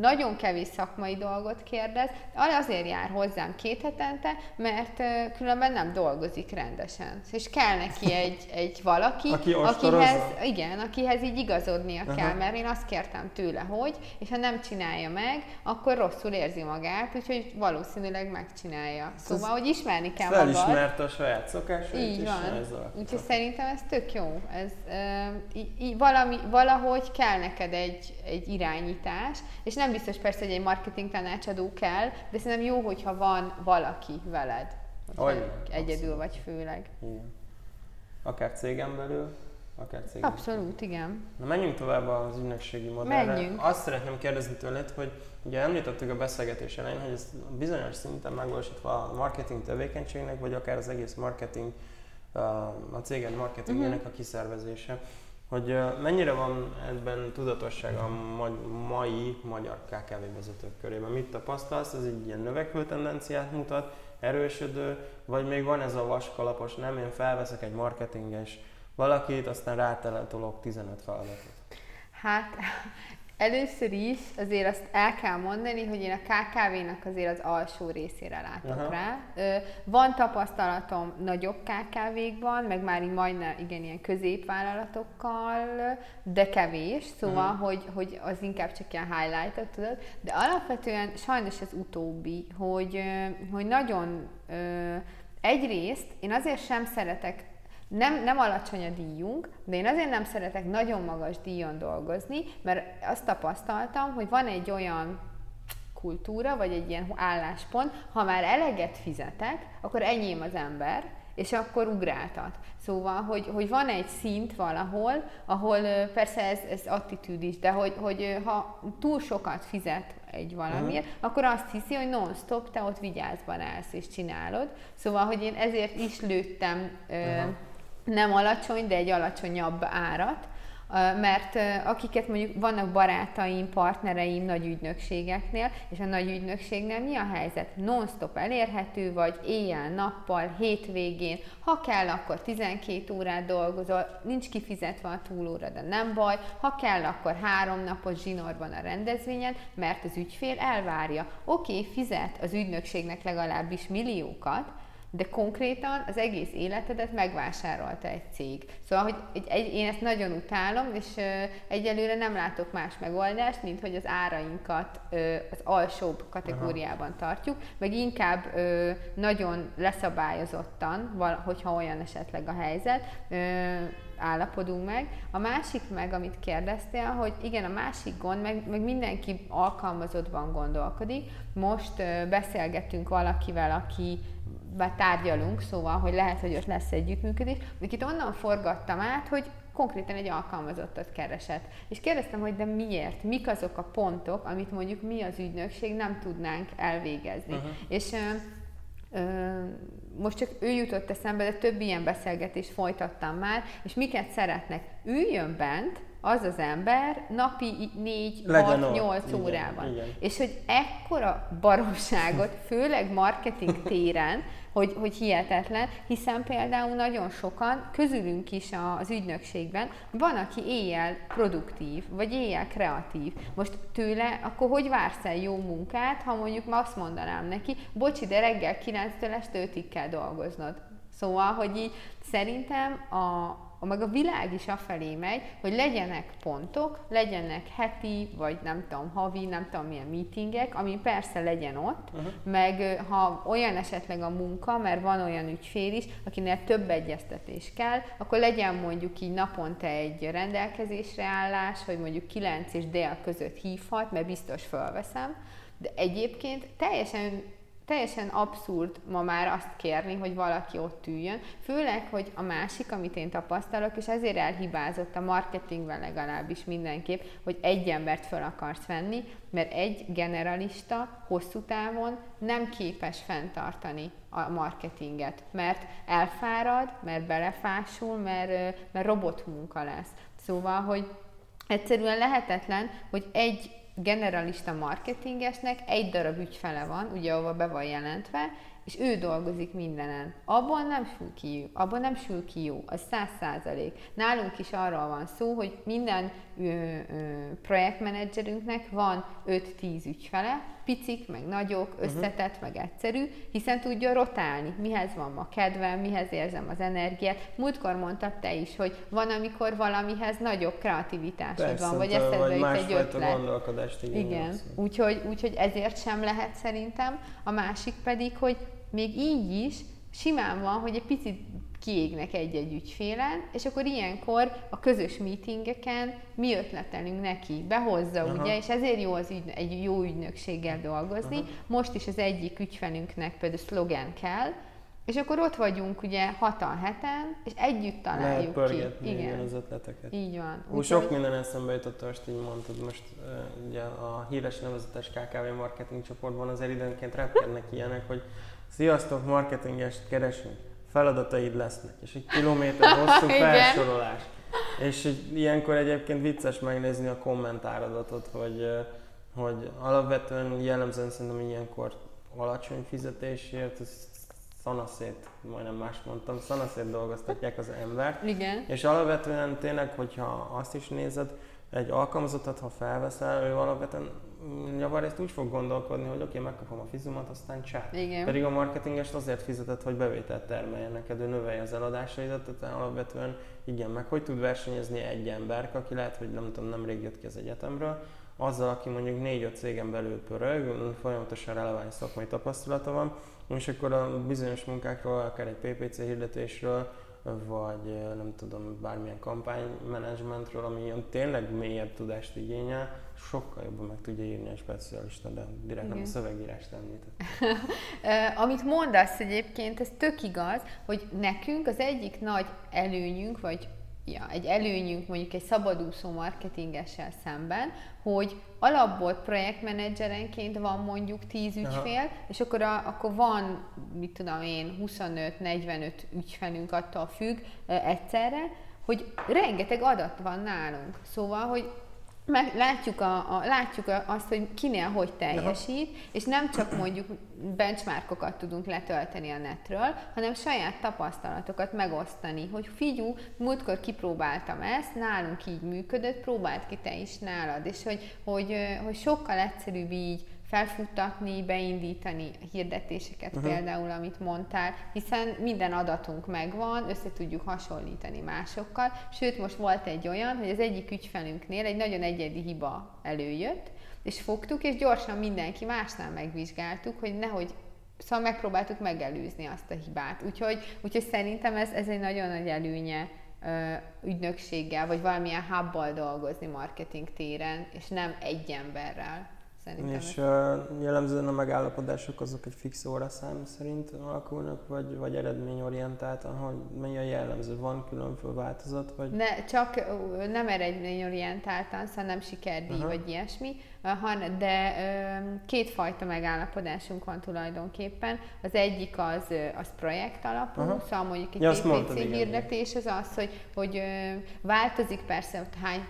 nagyon kevés szakmai dolgot kérdez, azért jár hozzám két hetente, mert különben nem dolgozik rendesen. És kell neki egy, egy valaki, Aki akihez, igen, akihez így igazodnia Aha. kell, mert én azt kértem tőle, hogy, és ha nem csinálja meg, akkor rosszul érzi magát, úgyhogy valószínűleg megcsinálja. Szóval, hogy ismerni kell magad. Felismerte a saját szokásait, Így van. Úgyhogy szerintem ez tök jó. Ez, uh, így, így valami, valahogy kell neked egy, egy irányítás, és nem biztos persze, hogy egy marketing tanácsadó kell, de szerintem jó, hogyha van valaki veled. Olyan, Egyedül abszolút. vagy főleg. Igen. Akár cégen belül, akár cégen Abszolút, igen. Na menjünk tovább az ügynökségi modellre. Menjünk. Azt szeretném kérdezni tőled, hogy ugye említettük a beszélgetés elején, hogy ez bizonyos szinten megvalósítva a marketing tevékenységnek, vagy akár az egész marketing, a céged marketingének Mhm. a kiszervezése. Hogy mennyire van ebben tudatosság a ma- mai magyar KKV vezetők körében? Mit tapasztalsz? Ez egy ilyen növekvő tendenciát mutat, erősödő, vagy még van ez a vaskalapos, nem, én felveszek egy marketinges valakit, aztán ráteletolok 15 feladatot. Hát először is azért azt el kell mondani, hogy én a KKV-nak azért az alsó részére látok Aha. rá. Van tapasztalatom nagyobb KKV-kban, meg már így majdnem igen ilyen középvállalatokkal, de kevés, szóval, Mhm. hogy, hogy az inkább csak ilyen highlightok, tudod. De alapvetően sajnos ez utóbbi, hogy, hogy nagyon egyrészt én azért sem szeretek nem, nem alacsony a díjunk, de én azért nem szeretek nagyon magas díjon dolgozni, mert azt tapasztaltam, hogy van egy olyan kultúra, vagy egy ilyen álláspont, ha már eleget fizetek, akkor enyém az ember, és akkor ugráltat. Szóval, hogy, hogy van egy szint valahol, ahol persze ez, ez attitűd is, de hogy, hogy ha túl sokat fizet egy valamiért, uh-huh. akkor azt hiszi, hogy non-stop te ott vigyázban állsz és csinálod. Szóval, hogy én ezért is lőttem Aha. Nem alacsony, de egy alacsonyabb árat, mert akiket mondjuk vannak barátaim, partnereim nagy ügynökségeknél, és a nagy ügynökségnél mi a helyzet? Non-stop elérhető vagy, éjjel-nappal, hétvégén, ha kell, akkor 12 órát dolgozol, nincs kifizetve a túlóra, de nem baj, ha kell, akkor három napos zsinórban a rendezvényen, mert az ügyfél elvárja. Oké, okay, fizet az ügynökségnek legalábbis milliókat, de konkrétan az egész életedet megvásárolta egy cég. Szóval, hogy egy, egy, én ezt nagyon utálom, és ö, egyelőre nem látok más megoldást, mint hogy az árainkat ö, az alsóbb kategóriában tartjuk, meg inkább ö, nagyon leszabályozottan, val, hogyha olyan esetleg a helyzet, ö, állapodunk meg. A másik meg, amit kérdeztél, hogy igen, a másik gond, meg, meg mindenki alkalmazottban gondolkodik. Most ö, beszélgetünk valakivel, aki vagy tárgyalunk, szóval, hogy lehet, hogy ott lesz együttműködés. Akit onnan forgattam át, hogy konkrétan egy alkalmazottat keresett. És kérdeztem, hogy de miért? Mik azok a pontok, amit mondjuk mi az ügynökség nem tudnánk elvégezni. Aha. És ö, ö, most csak ő jutott eszembe, de több ilyen beszélgetést folytattam már, és miket szeretnek. Üljön bent, az az ember napi 4-6-8 órában. Igen. És hogy ekkora baromságot, főleg marketing téren, hogy, hogy hihetetlen, hiszen például nagyon sokan, közülünk is az ügynökségben, van, aki éjjel produktív, vagy éjjel kreatív. Most tőle, akkor hogy vársz el jó munkát, ha mondjuk ma azt mondanám neki, bocsi, de reggel 9-től este 5-ig kell dolgoznod. Szóval, hogy így szerintem a meg a világ is afelé megy, hogy legyenek pontok, legyenek heti, vagy nem tudom, havi, nem tudom milyen meetingek, ami persze legyen ott, uh-huh. meg ha olyan esetleg a munka, mert van olyan ügyfél is, akinek több egyeztetés kell, akkor legyen mondjuk így naponta egy rendelkezésre állás, hogy mondjuk 9 és dél között hívhat, mert biztos felveszem, de egyébként teljesen teljesen abszurd ma már azt kérni, hogy valaki ott üljön, főleg, hogy a másik, amit én tapasztalok, és ezért elhibázott a marketingben legalábbis mindenképp, hogy egy embert fel akarsz venni, mert egy generalista hosszú távon nem képes fenntartani a marketinget, mert elfárad, mert belefásul, mert, mert robotmunka lesz. Szóval, hogy egyszerűen lehetetlen, hogy egy generalista marketingesnek egy darab ügyfele van, ugye ahova be van jelentve, és ő dolgozik mindenen. Abban nem sül ki, abban nem sül ki jó, az száz százalék. Nálunk is arról van szó, hogy minden ö, ö, projektmenedzserünknek van 5-10 ügyfele, picik, meg nagyok, mhm. összetett, uh-huh. meg egyszerű, hiszen tudja rotálni, mihez van ma kedvem, mihez érzem az energiát. Múltkor mondtad te is, hogy van, amikor valamihez nagyobb kreativitásod Persze, van, vagy eszedbe jut egy ötlet. gondolkodást Igen, úgyhogy, úgyhogy ezért sem lehet szerintem. A másik pedig, hogy még így is simán van, hogy egy picit kiégnek egy-egy ügyfélen, és akkor ilyenkor a közös meetingeken mi ötletelünk neki, behozza, Aha. ugye, és ezért jó az ügy, egy jó ügynökséggel dolgozni. Aha. Most is az egyik ügyfelünknek például szlogen kell, és akkor ott vagyunk ugye hatan heten, és együtt találjuk Lehet ki. Igen. az ötleteket. Így van. Úgy, sok minden eszembe jutott, most így mondtad, most ugye a híres nevezetes KKV marketing csoportban azért időnként repkednek ilyenek, hogy sziasztok, marketingest keresünk feladataid lesznek, és egy kilométer hosszú felsorolás. És ilyenkor egyébként vicces megnézni a kommentáradatot, hogy, hogy alapvetően jellemzően szerintem ilyenkor alacsony fizetésért, szanaszét, majdnem más mondtam, szanaszét dolgoztatják az embert. Igen. És alapvetően tényleg, hogyha azt is nézed, egy alkalmazottat, ha felveszel, ő alapvetően javarészt úgy fog gondolkodni, hogy oké, okay, megkapom a fizumat, aztán csá. Igen. Pedig a marketingest azért fizetett, hogy bevételt termeljen neked, ő növelje az eladásaidat, tehát alapvetően igen, meg hogy tud versenyezni egy ember, aki lehet, hogy nem tudom, nemrég jött ki az egyetemről, azzal, aki mondjuk 4-5 cégen belül pörög, folyamatosan releváns szakmai tapasztalata van, és akkor a bizonyos munkákról, akár egy PPC hirdetésről, vagy nem tudom, bármilyen kampánymenedzsmentről, ami ilyen tényleg mélyebb tudást igényel, sokkal jobban meg tudja írni a specialista, de direkt Igen. nem a szövegírást említett. Amit mondasz egyébként, ez tök igaz, hogy nekünk az egyik nagy előnyünk, vagy ja, egy előnyünk mondjuk egy szabadúszó marketingessel szemben, hogy alapból projektmenedzserenként van mondjuk 10 ügyfél, Aha. és akkor, a, akkor van, mit tudom én, 25-45 ügyfelünk attól függ egyszerre, hogy rengeteg adat van nálunk. Szóval, hogy meg látjuk, a, a, látjuk azt, hogy kinél hogy teljesít, és nem csak mondjuk benchmarkokat tudunk letölteni a netről, hanem saját tapasztalatokat megosztani, hogy figyú, múltkor kipróbáltam ezt, nálunk így működött, próbáld ki te is nálad, és hogy, hogy, hogy sokkal egyszerűbb így felfuttatni, beindítani hirdetéseket uh-huh. például, amit mondtál, hiszen minden adatunk megvan, össze tudjuk hasonlítani másokkal, sőt most volt egy olyan, hogy az egyik ügyfelünknél egy nagyon egyedi hiba előjött, és fogtuk, és gyorsan mindenki másnál megvizsgáltuk, hogy nehogy Szóval megpróbáltuk megelőzni azt a hibát. Úgyhogy, úgyhogy szerintem ez, ez egy nagyon nagy előnye ügynökséggel, vagy valamilyen hubbal dolgozni marketing téren, és nem egy emberrel. Szerintem És uh, jellemzően a megállapodások azok egy fix óraszám szerint alakulnak, vagy, vagy eredményorientáltan, hogy mi a jellemző? Van különböző változat, vagy... Ne, csak nem eredményorientáltan, szóval nem sikerdíj Aha. vagy ilyesmi, han, de ö, kétfajta megállapodásunk van tulajdonképpen. Az egyik az, az projekt alapú, Aha. szóval mondjuk egy Ja, PPC mondtad, igen, hirdetés az az, hogy, hogy változik persze, hogy hány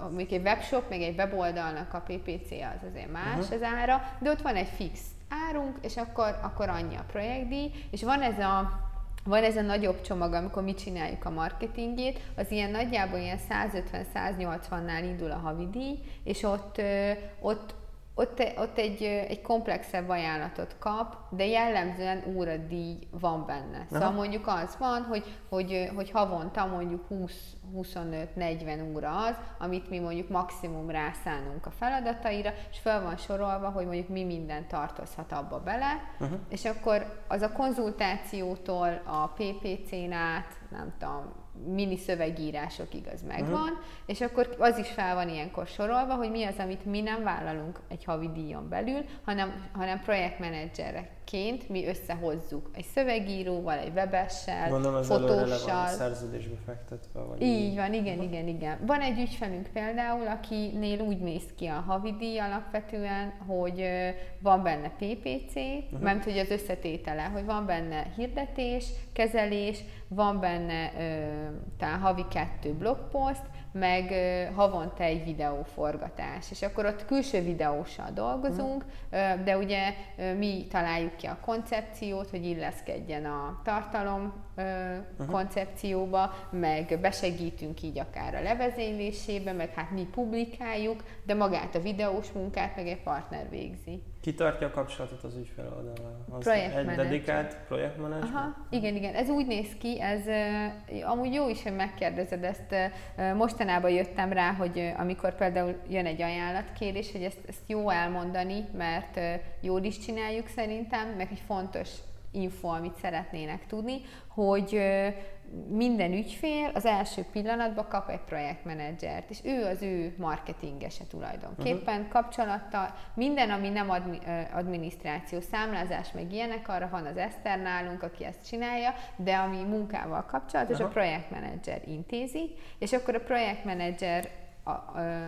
mondjuk egy webshop, meg egy weboldalnak a PPC az azért más Aha. az ára, de ott van egy fix árunk, és akkor, akkor annyi a projektdíj, és van ez a van ez a nagyobb csomag, amikor mi csináljuk a marketingét, az ilyen nagyjából ilyen 150-180-nál indul a havidíj, és ott, ott, ott, ott egy, egy komplexebb ajánlatot kap, de jellemzően óradíj van benne. Szóval Aha. mondjuk az van, hogy, hogy, hogy havonta mondjuk 20-25-40 óra az, amit mi mondjuk maximum rászánunk a feladataira, és fel van sorolva, hogy mondjuk mi minden tartozhat abba bele, Uh-huh. és akkor az a konzultációtól a PPC-n át, nem tudom, mini szövegírásokig az megvan, uh-huh. és akkor az is fel van ilyenkor sorolva, hogy mi az, amit mi nem vállalunk egy havi díjon belül, hanem, hanem projektmenedzsereként mi összehozzuk egy szövegíróval, egy webessel, Gondolom az fotóssal. szerződésbe fektetve, vagy Így van, igen, igen, igen. Van egy ügyfelünk például, akinél úgy néz ki a havidíj alapvetően, hogy van benne PPC, uh-huh. mert hogy az összetétele, hogy van benne hirdetés, kezelés, van benne ö, talán havi kettő blogpost, meg havonta egy videóforgatás. És akkor ott külső videóssal dolgozunk, de ugye mi találjuk ki a koncepciót, hogy illeszkedjen a tartalom ö, koncepcióba, meg besegítünk így akár a levezénylésébe, meg hát mi publikáljuk, de magát a videós munkát meg egy partner végzi. Ki tartja a kapcsolatot az ügyfél oldalával? Az egy dedikált projektmenedzser? Aha, igen, igen. Ez úgy néz ki, ez amúgy jó is, hogy megkérdezed ezt. Mostanában jöttem rá, hogy amikor például jön egy ajánlatkérés, hogy ezt, ezt jó elmondani, mert jól is csináljuk szerintem, meg egy fontos info, amit szeretnének tudni, hogy minden ügyfél az első pillanatban kap egy projektmenedzsert, és ő az ő marketingese tulajdonképpen, uh-huh. kapcsolattal, minden, ami nem admi, adminisztráció, számlázás, meg ilyenek, arra van az Eszter nálunk, aki ezt csinálja, de ami munkával kapcsolatos, Aha. a projektmenedzser intézi, és akkor a projektmenedzser a, ö,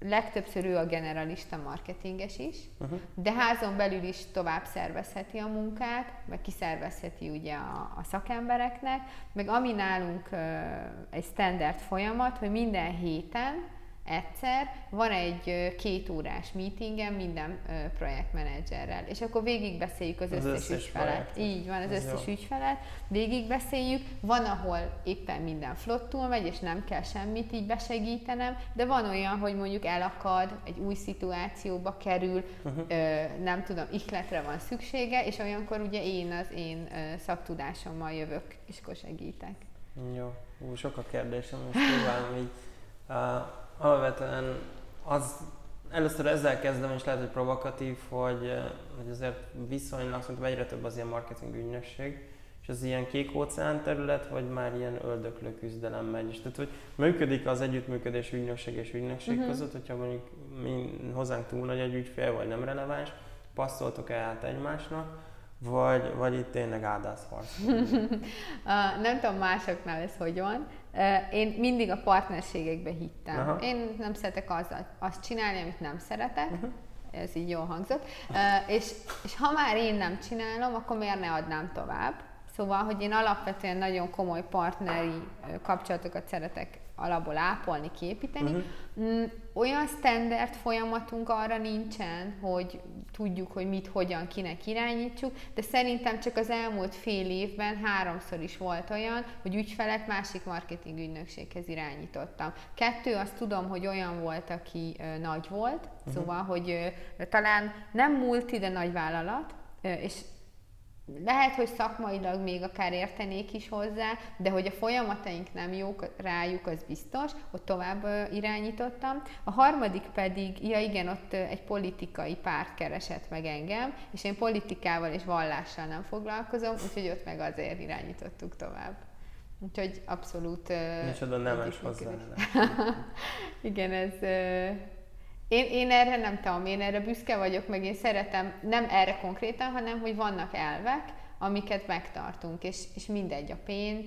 legtöbbször ő a generalista marketinges is, Uh-huh. de házon belül is tovább szervezheti a munkát, meg kiszervezheti ugye a, a szakembereknek, meg ami nálunk ö, egy standard folyamat, hogy minden héten egyszer van egy két órás meetingen minden projektmenedzserrel, és akkor végigbeszéljük az, Az összes, összes ügyfelet. projektet. Így van, az Ez összes jó. ügyfelet, végigbeszéljük, van, ahol éppen minden flottul megy, és nem kell semmit így besegítenem, de van olyan, hogy mondjuk elakad, egy új szituációba kerül, Uh-huh. ö, nem tudom, ihletre van szüksége, és olyankor ugye én az én szaktudásommal jövök, és akkor segítek. Jó, Ú, sok a kérdésem, és próbálom így. Uh, alapvetően az, először ezzel kezdem, és lehet, hogy provokatív, hogy, uh, hogy azért viszonylag szerintem egyre több az ilyen marketing ügynökség, és az ilyen kék óceán terület, vagy már ilyen öldöklő küzdelem megy. És tehát, hogy működik az együttműködés ügynökség és ügynökség uh-huh. között, hogyha mondjuk mi, hozzánk túl nagy egy ügyfél, vagy nem releváns, passzoltok el át egymásnak, vagy, vagy itt tényleg ádászharc. Uh, nem tudom másoknál ez hogy van. Én mindig a partnerségekbe hittem. Aha. Én nem szeretek azzal, azt csinálni, amit nem szeretek. Uh-huh. Ez így jól hangzott. Uh, és, és ha már én nem csinálom, akkor miért ne adnám tovább? Szóval, hogy én alapvetően nagyon komoly partneri kapcsolatokat szeretek alapból ápolni, kiépíteni. Mhm. Mm, Olyan standard folyamatunk arra nincsen, hogy tudjuk, hogy mit, hogyan, kinek irányítsuk, de szerintem csak az elmúlt fél évben háromszor is volt olyan, hogy ügyfelet másik marketing ügynökséghez irányítottam. Kettő, azt tudom, hogy olyan volt, aki ö, nagy volt, uh-huh. szóval, hogy ö, talán nem multi, de nagy vállalat, és lehet, hogy szakmailag még akár értenék is hozzá, de hogy a folyamataink nem jók rájuk, az biztos, hogy tovább irányítottam. A harmadik pedig, ja igen, ott egy politikai párt keresett meg engem, és én politikával és vallással nem foglalkozom, úgyhogy ott meg azért irányítottuk tovább. Úgyhogy abszolút... Micsoda nemes hozzáállás. Igen, ez, Én, én erre nem tudom, én erre büszke vagyok, meg én szeretem, nem erre konkrétan, hanem hogy vannak elvek, amiket megtartunk, és, és mindegy a pénz,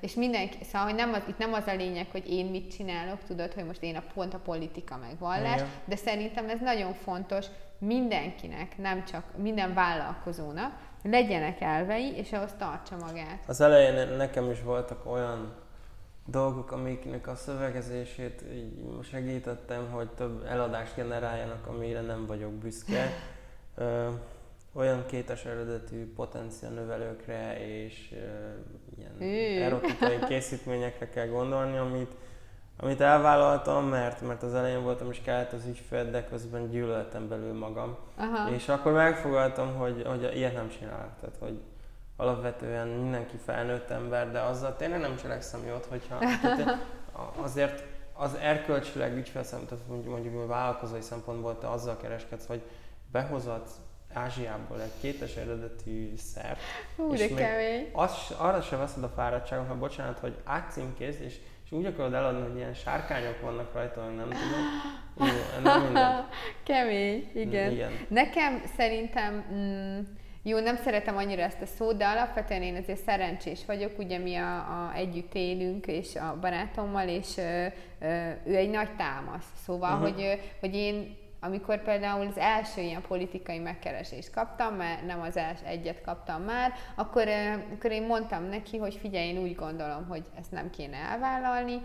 és mindenki, szóval hogy nem az, itt nem az a lényeg, hogy én mit csinálok, tudod, hogy most én a pont a politika meg vallás, Igen. de szerintem ez nagyon fontos mindenkinek, nem csak minden vállalkozónak, legyenek elvei, és ahhoz tartsa magát. Az elején nekem is voltak olyan dolgok, amiknek a szövegezését így segítettem, hogy több eladást generáljanak, amire nem vagyok büszke. Ö, olyan kétes eredetű potencia növelőkre és ö, ilyen erotikai készítményekre kell gondolni, amit, amit elvállaltam, mert, mert az elején voltam és kellett az ügyfél, de közben gyűlöltem belül magam. Aha. És akkor megfogaltam, hogy, hogy ilyet nem csinálok. Tehát, hogy alapvetően mindenki felnőtt ember, de azzal tényleg nem cselekszem jót, hogyha azért az erkölcsileg ügyfélszem, tehát mondjuk, mondjuk a vállalkozói szempontból te azzal kereskedsz, hogy behozat Ázsiából egy kétes eredetű szert, Hú, és még kemény. Az, arra se veszed a fáradtságot, ha bocsánat, hogy átcímkézd, és, és úgy akarod eladni, hogy ilyen sárkányok vannak rajta, hogy nem tudom. Jó, nem minden. Kemény, igen. igen. Nekem szerintem mm, jó, nem szeretem annyira ezt a szót, de alapvetően én azért szerencsés vagyok, ugye mi a, a együtt élünk, és a barátommal, és ö, ö, ő egy nagy támasz. Szóval, uh-huh. hogy, hogy én amikor például az első ilyen politikai megkeresést kaptam, mert nem az első egyet kaptam már, akkor, akkor én mondtam neki, hogy figyelj, én úgy gondolom, hogy ezt nem kéne elvállalni,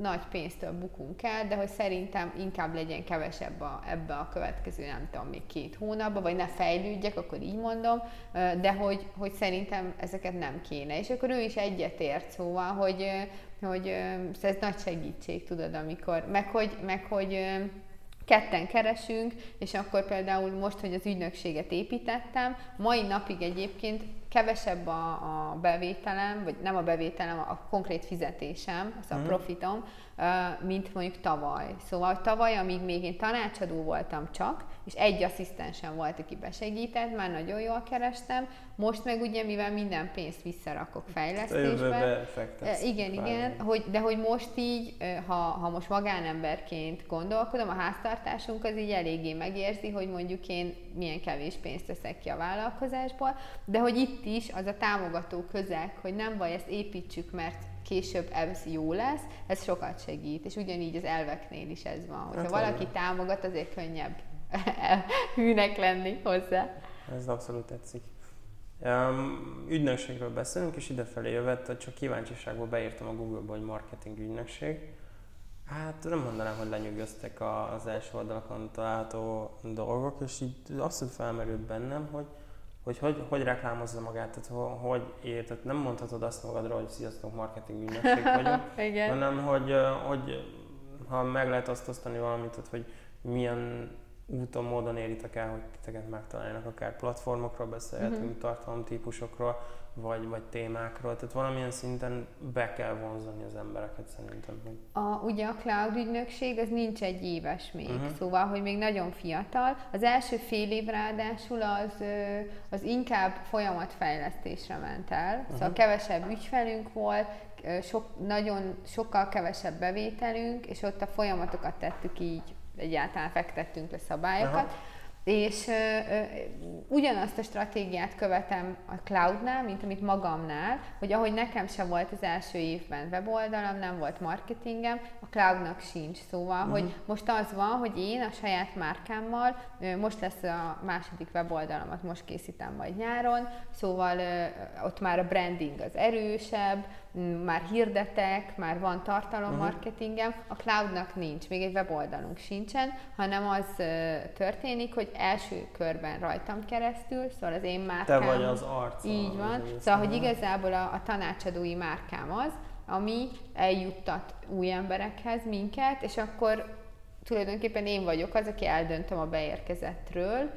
nagy pénztől bukunk el, de hogy szerintem inkább legyen kevesebb a, ebbe a következő, nem tudom, még két hónapba, vagy ne fejlődjek, akkor így mondom, de hogy, hogy szerintem ezeket nem kéne. És akkor ő is egyetért, szóval, hogy, hogy ez nagy segítség, tudod, amikor, meg hogy, meg hogy ketten keresünk, és akkor például most, hogy az ügynökséget építettem, mai napig egyébként kevesebb a, a bevételem, vagy nem a bevételem, a konkrét fizetésem, az a mhm. profitom, mint mondjuk tavaly. Szóval tavaly, amíg még én tanácsadó voltam csak, és egy asszisztensem volt, aki besegített, már nagyon jól kerestem, most meg ugye, mivel minden pénzt visszarakok fejlesztésbe. Igen, igen, hogy, de hogy most így, ha, ha most magánemberként gondolkodom, a háztartásunk az így eléggé megérzi, hogy mondjuk én milyen kevés pénzt teszek ki a vállalkozásból, de hogy itt is az a támogató közeg, hogy nem baj, ezt építsük, mert később ez jó lesz, ez sokat segít, és ugyanígy az elveknél is ez van. Hogyha hát, valaki támogat, azért könnyebb hűnek lenni hozzá. Ez abszolút tetszik. Um, ügynökségről beszélünk, és idefelé jövet, csak kíváncsiságból beírtam a Google-ba, hogy marketing ügynökség. Hát nem mondanám, hogy lenyűgöztek az első oldalakon található dolgok, és így abszolút felmerült bennem, hogy hogy hogy, hogy reklámozza magát, tehát hogy ér, tehát nem mondhatod azt magadról, hogy sziasztok, marketing ügynökség vagyunk, hanem hogy, hogy ha meg lehet azt osztani valamit, tehát, hogy milyen úton, módon éritek el, hogy titeket megtaláljanak, akár platformokról beszélhetünk, uh-huh. tartalomtípusokról, vagy, vagy témákról, tehát valamilyen szinten be kell vonzani az embereket szerintem. A, ugye a cloud ügynökség az nincs egy éves még, uh-huh. szóval, hogy még nagyon fiatal. Az első fél év ráadásul az, az inkább folyamatfejlesztésre ment el, uh-huh. szóval kevesebb ügyfelünk volt, sok, nagyon sokkal kevesebb bevételünk, és ott a folyamatokat tettük így, egyáltalán fektettünk le szabályokat. Aha és ö, ö, ugyanazt a stratégiát követem a cloudnál, mint amit magamnál, hogy ahogy nekem sem volt az első évben weboldalam, nem volt marketingem, a cloudnak sincs. Szóval, uh-huh. hogy most az van, hogy én a saját márkámmal, ö, most lesz a második weboldalamat, most készítem majd nyáron, szóval ö, ott már a branding az erősebb, már hirdetek, már van tartalommarketingem, uh-huh. a cloudnak nincs, még egy weboldalunk sincsen, hanem az történik, hogy első körben rajtam keresztül, szóval az én márkám. Te vagy az arc. Így van. Szóval, hogy igazából a, a tanácsadói márkám az, ami eljuttat új emberekhez minket, és akkor tulajdonképpen én vagyok az, aki eldöntöm a beérkezettről,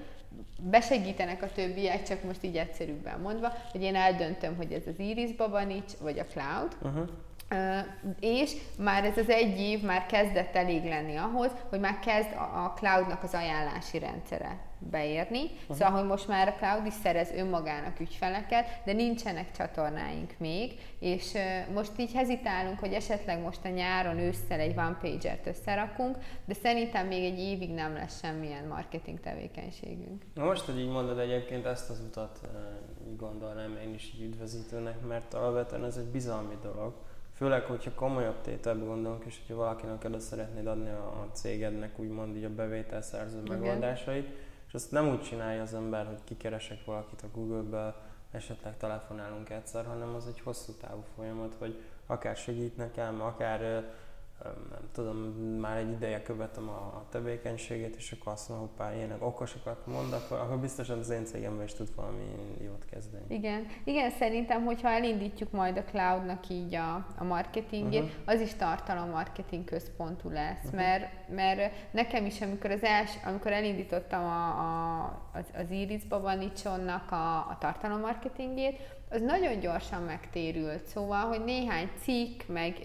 besegítenek a többiek, csak most így egyszerűbben mondva, hogy én eldöntöm, hogy ez az Iris Babanics, vagy a Cloud, uh-huh. Uh, és már ez az egy év már kezdett elég lenni ahhoz, hogy már kezd a, a cloudnak az ajánlási rendszere beérni. Uh-huh. Szóval, hogy most már a cloud is szerez önmagának ügyfeleket, de nincsenek csatornáink még, és most így hezitálunk, hogy esetleg most a nyáron, ősszel egy one pager-t összerakunk, de szerintem még egy évig nem lesz semmilyen marketing tevékenységünk. Na most, hogy így mondod egyébként ezt az utat, így gondolnám én is így üdvözítőnek, mert alapvetően ez egy bizalmi dolog Főleg, hogyha komolyabb tételbe gondolunk, és hogyha valakinek oda szeretnéd adni a cégednek úgymond így a bevételszerző Igen. És azt nem úgy csinálja az ember, hogy kikeresek valakit a Google-ből, esetleg telefonálunk egyszer, hanem az egy hosszú távú folyamat, hogy akár segít nekem, akár nem tudom, már egy ideje követem a tevékenységét, és akkor azt mondom, hogy ilyenek okosokat mond, akkor, akkor biztosan az én cégemben is tud valami jót kezdeni. Igen, igen szerintem, hogyha elindítjuk majd a cloudnak így a, a marketingét, uh-huh. az is tartalommarketing központú lesz, uh-huh. mert, mert nekem is, amikor az els, amikor elindítottam a, a, az, az Iris Babanicsonnak a, a tartalommarketingét, az nagyon gyorsan megtérült, szóval, hogy néhány cikk, meg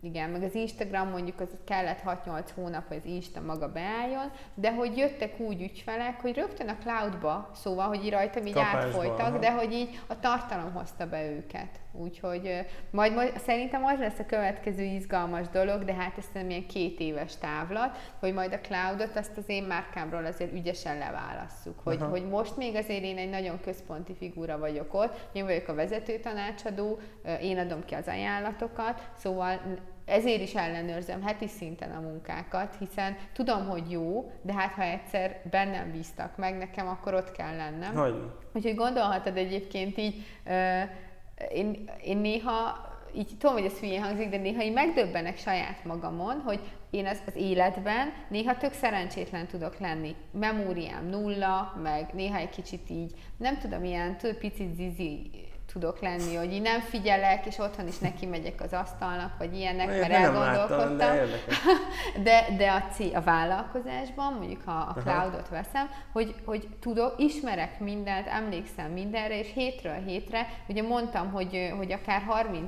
igen, meg az Instagram mondjuk az kellett 6-8 hónap, hogy az Insta maga beálljon, de hogy jöttek úgy ügyfelek, hogy rögtön a cloudba, szóval, hogy rajtam így Kapásba, átfolytak, aha. de hogy így a tartalom hozta be őket. Úgyhogy majd, majd szerintem az lesz a következő izgalmas dolog, de hát ez nem ilyen két éves távlat, hogy majd a cloudot azt az én márkámról azért ügyesen leválasszuk. Hogy, hogy most még azért én egy nagyon központi figura vagyok ott, én vagyok a vezető tanácsadó, én adom ki az ajánlatokat, szóval ezért is ellenőrzöm heti szinten a munkákat, hiszen tudom, hogy jó, de hát ha egyszer bennem bíztak meg, nekem akkor ott kell lennem. Hogy? Úgyhogy gondolhatod egyébként így, én, én néha így tudom, hogy ez hülyén hangzik, de néha így megdöbbenek saját magamon, hogy én az, az életben néha tök szerencsétlen tudok lenni. Memóriám nulla, meg néha egy kicsit így, nem tudom, ilyen több picit zizi tudok lenni, hogy így nem figyelek, és otthon is neki megyek az asztalnak, vagy ilyenek, mert elgondolkodtam. Láttam, de, de, de a, C, a vállalkozásban, mondjuk ha a cloudot veszem, hogy, hogy tudok, ismerek mindent, emlékszem mindenre, és hétről hétre, ugye mondtam, hogy, hogy akár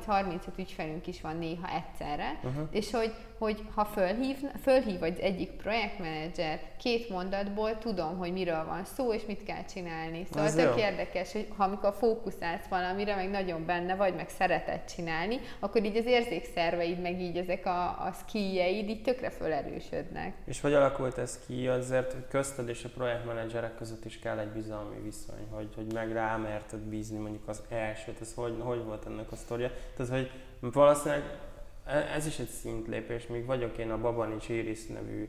30-35 ügyfelünk is van néha egyszerre, uh-huh. és hogy, hogy ha fölhív, fölhív egy egyik projektmenedzser két mondatból, tudom, hogy miről van szó, és mit kell csinálni. Szóval Ez tök jó. érdekes, hogy ha amikor fókuszálsz valamire, meg nagyon benne vagy, meg szereted csinálni, akkor így az érzékszerveid, meg így ezek a, a skijjeid így tökre fölerősödnek. És hogy alakult ez ki? Azért közted és a projektmenedzserek között is kell egy bizalmi viszony, hogy, hogy meg rámerted bízni mondjuk az elsőt, ez hogy, hogy volt ennek a sztoria? Tehát, hogy valószínűleg ez is egy szintlépés, még vagyok én a Babanics Iris nevű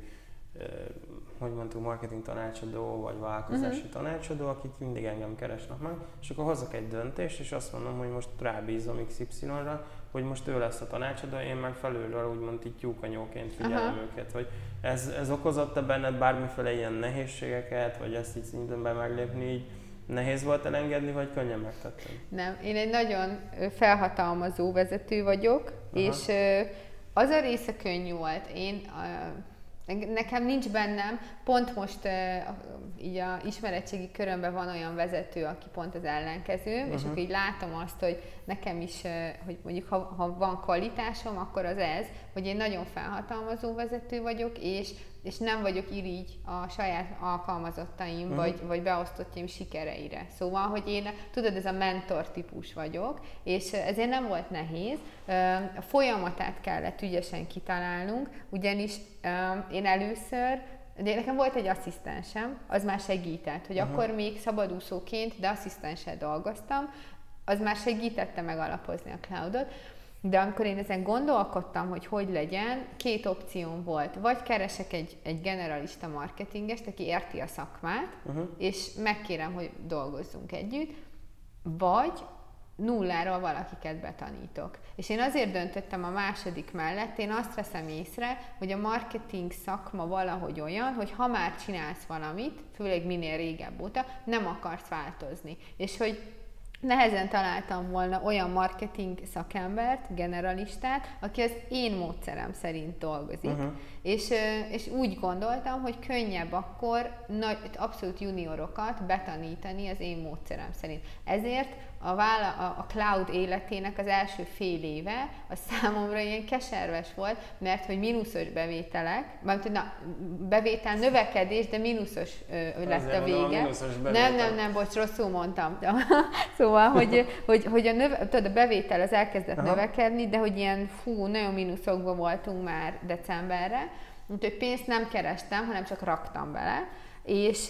hogy mondtuk, marketing tanácsadó, vagy vállalkozási uh-huh. tanácsadó, akik mindig engem keresnek meg, és akkor hozok egy döntést, és azt mondom, hogy most rábízom XY-ra, hogy most ő lesz a tanácsadó, én meg felülről úgymond így tyúkanyóként figyelem uh-huh. őket, hogy ez, ez okozott-e benned bármiféle ilyen nehézségeket, vagy ezt így szintén meglépni így, Nehéz volt elengedni, vagy könnyen megtettem? Nem, én egy nagyon felhatalmazó vezető vagyok, Aha. és az a része könnyű volt. Én Nekem nincs bennem, pont most így a ismeretségi körömben van olyan vezető, aki pont az ellenkező, uh-huh. és akkor így látom azt, hogy nekem is, hogy mondjuk ha, ha van kvalitásom, akkor az ez, hogy én nagyon felhatalmazó vezető vagyok, és és nem vagyok irigy a saját alkalmazottaim, uh-huh. vagy, vagy beosztottjaim sikereire. Szóval, hogy én, tudod, ez a mentor típus vagyok, és ezért nem volt nehéz. A folyamatát kellett ügyesen kitalálnunk, ugyanis én először de nekem volt egy asszisztensem, az már segített, hogy uh-huh. akkor még szabadúszóként, de asszisztenssel dolgoztam, az már segítette megalapozni a cloudot. De amikor én ezen gondolkodtam, hogy hogy legyen, két opcióm volt. Vagy keresek egy, egy generalista marketingest, aki érti a szakmát, uh-huh. és megkérem, hogy dolgozzunk együtt, vagy nulláról valakiket betanítok. És én azért döntöttem a második mellett, én azt veszem észre, hogy a marketing szakma valahogy olyan, hogy ha már csinálsz valamit, főleg minél régebb óta, nem akarsz változni. És hogy nehezen találtam volna olyan marketing szakembert, generalistát, aki az én módszerem szerint dolgozik. Uh-huh. És, és úgy gondoltam, hogy könnyebb akkor nagy, abszolút juniorokat betanítani az én módszerem szerint. Ezért a, vála, a, cloud életének az első fél éve az számomra ilyen keserves volt, mert hogy mínuszos bevételek, mert hogy na, bevétel növekedés, de mínuszos ö, lett a vége. A nem, nem, nem, bocs, rosszul mondtam. szóval, hogy, hogy, hogy a, növe, tudod, a bevétel az elkezdett Aha. növekedni, de hogy ilyen fú, nagyon mínuszokban voltunk már decemberre, úgyhogy pénzt nem kerestem, hanem csak raktam bele és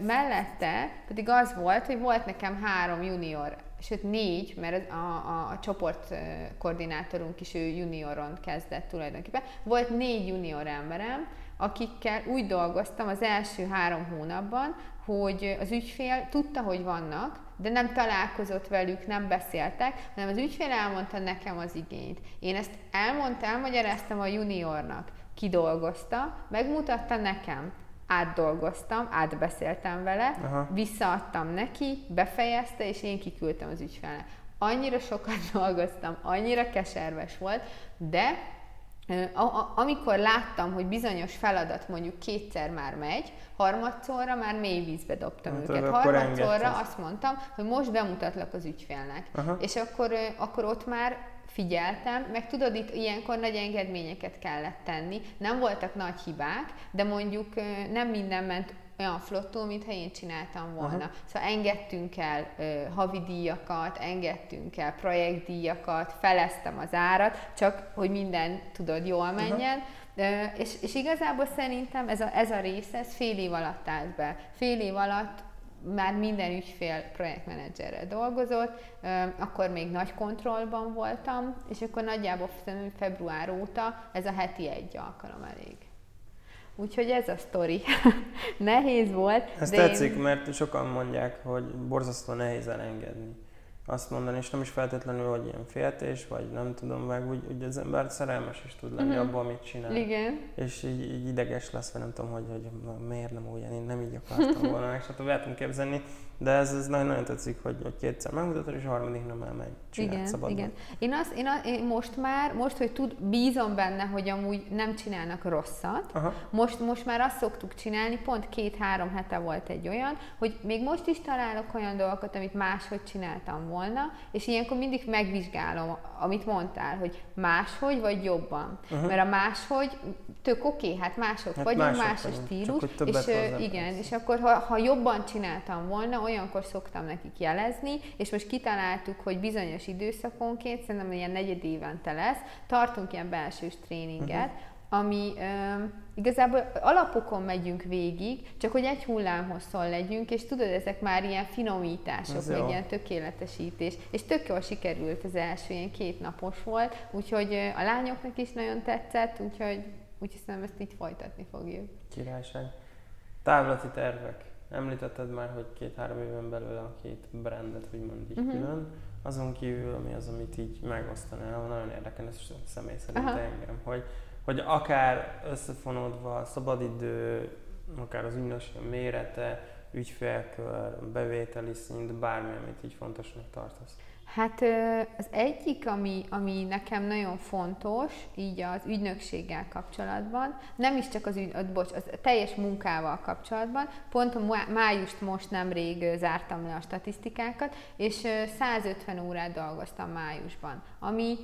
mellette pedig az volt, hogy volt nekem három junior, sőt négy, mert a, a, a csoport koordinátorunk is ő junioron kezdett tulajdonképpen. Volt négy junior emberem, akikkel úgy dolgoztam az első három hónapban, hogy az ügyfél tudta, hogy vannak, de nem találkozott velük, nem beszéltek, hanem az ügyfél elmondta nekem az igényt. Én ezt elmondtam, elmagyaráztam a juniornak, kidolgozta, megmutatta nekem, átdolgoztam, átbeszéltem vele, Aha. visszaadtam neki, befejezte, és én kiküldtem az ügyfelnek. Annyira sokat dolgoztam, annyira keserves volt, de amikor láttam, hogy bizonyos feladat mondjuk kétszer már megy, harmadszorra már mély vízbe dobtam hát, őket. Harmadszorra azt mondtam, hogy most bemutatlak az ügyfélnek. Aha. És akkor, akkor ott már figyeltem, meg tudod, itt ilyenkor nagy engedményeket kellett tenni. Nem voltak nagy hibák, de mondjuk nem minden ment olyan flottul, mintha én csináltam volna. Aha. Szóval engedtünk el ö, havidíjakat, engedtünk el projektdíjakat, feleztem az árat, csak hogy minden, tudod, jól menjen. Ö, és, és igazából szerintem ez a, ez a rész, ez fél év alatt állt be. Fél év alatt már minden ügyfél projektmenedzserrel dolgozott, akkor még nagy kontrollban voltam, és akkor nagyjából február óta ez a heti egy alkalom elég. Úgyhogy ez a sztori. nehéz volt. Ez tetszik, én... mert sokan mondják, hogy borzasztó nehéz elengedni azt mondani, és nem is feltétlenül, hogy ilyen féltés, vagy nem tudom meg, úgy, úgy az ember szerelmes is tud lenni uh-huh. abban, amit csinál. Igen. És így, így ideges lesz, vagy nem tudom, hogy, hogy miért nem olyan, én nem így akartam volna, és hát el tudom képzelni, de ez, ez nagyon-nagyon tetszik, hogy, hogy kétszer megmutatod, és a harmadik nem elmegy. Csinált igen, szabadban. igen. Én, azt, én, a, én, most már, most, hogy tud, bízom benne, hogy amúgy nem csinálnak rosszat, Aha. most, most már azt szoktuk csinálni, pont két-három hete volt egy olyan, hogy még most is találok olyan dolgokat, amit máshogy csináltam volna, és ilyenkor mindig megvizsgálom, amit mondtál, hogy máshogy vagy jobban. Uh-huh. Mert a máshogy tök oké, okay, hát mások hát vagyunk, más a stílus, és igen, és akkor ha, ha jobban csináltam volna, olyankor szoktam nekik jelezni, és most kitaláltuk, hogy bizonyos időszakonként, szerintem ilyen negyed évente lesz, tartunk ilyen belsős tréninget, uh-huh ami ö, igazából alapokon megyünk végig, csak hogy egy hullámhosszon legyünk, és tudod, ezek már ilyen finomítások, Ez meg jó. ilyen tökéletesítés. És tök jól sikerült az első, ilyen két napos volt, úgyhogy a lányoknak is nagyon tetszett, úgyhogy úgy hiszem, ezt így folytatni fogjuk. Királyság. Távlati tervek. Említetted már, hogy két-három éven belül a két brandet, úgymond így uh-huh. külön. Azon kívül, mi az, amit így megosztanál, nagyon érdekel, ez személy szerint Aha. engem, hogy, hogy akár összefonódva a szabadidő, akár az ügynökség mérete, ügyfélkör, bevételi szint, bármi, amit így fontosnak tartasz. Hát az egyik, ami, ami nekem nagyon fontos, így az ügynökséggel kapcsolatban, nem is csak az, ügy, bocs, az teljes munkával kapcsolatban, pont a májust most nemrég zártam le a statisztikákat, és 150 órát dolgoztam májusban, ami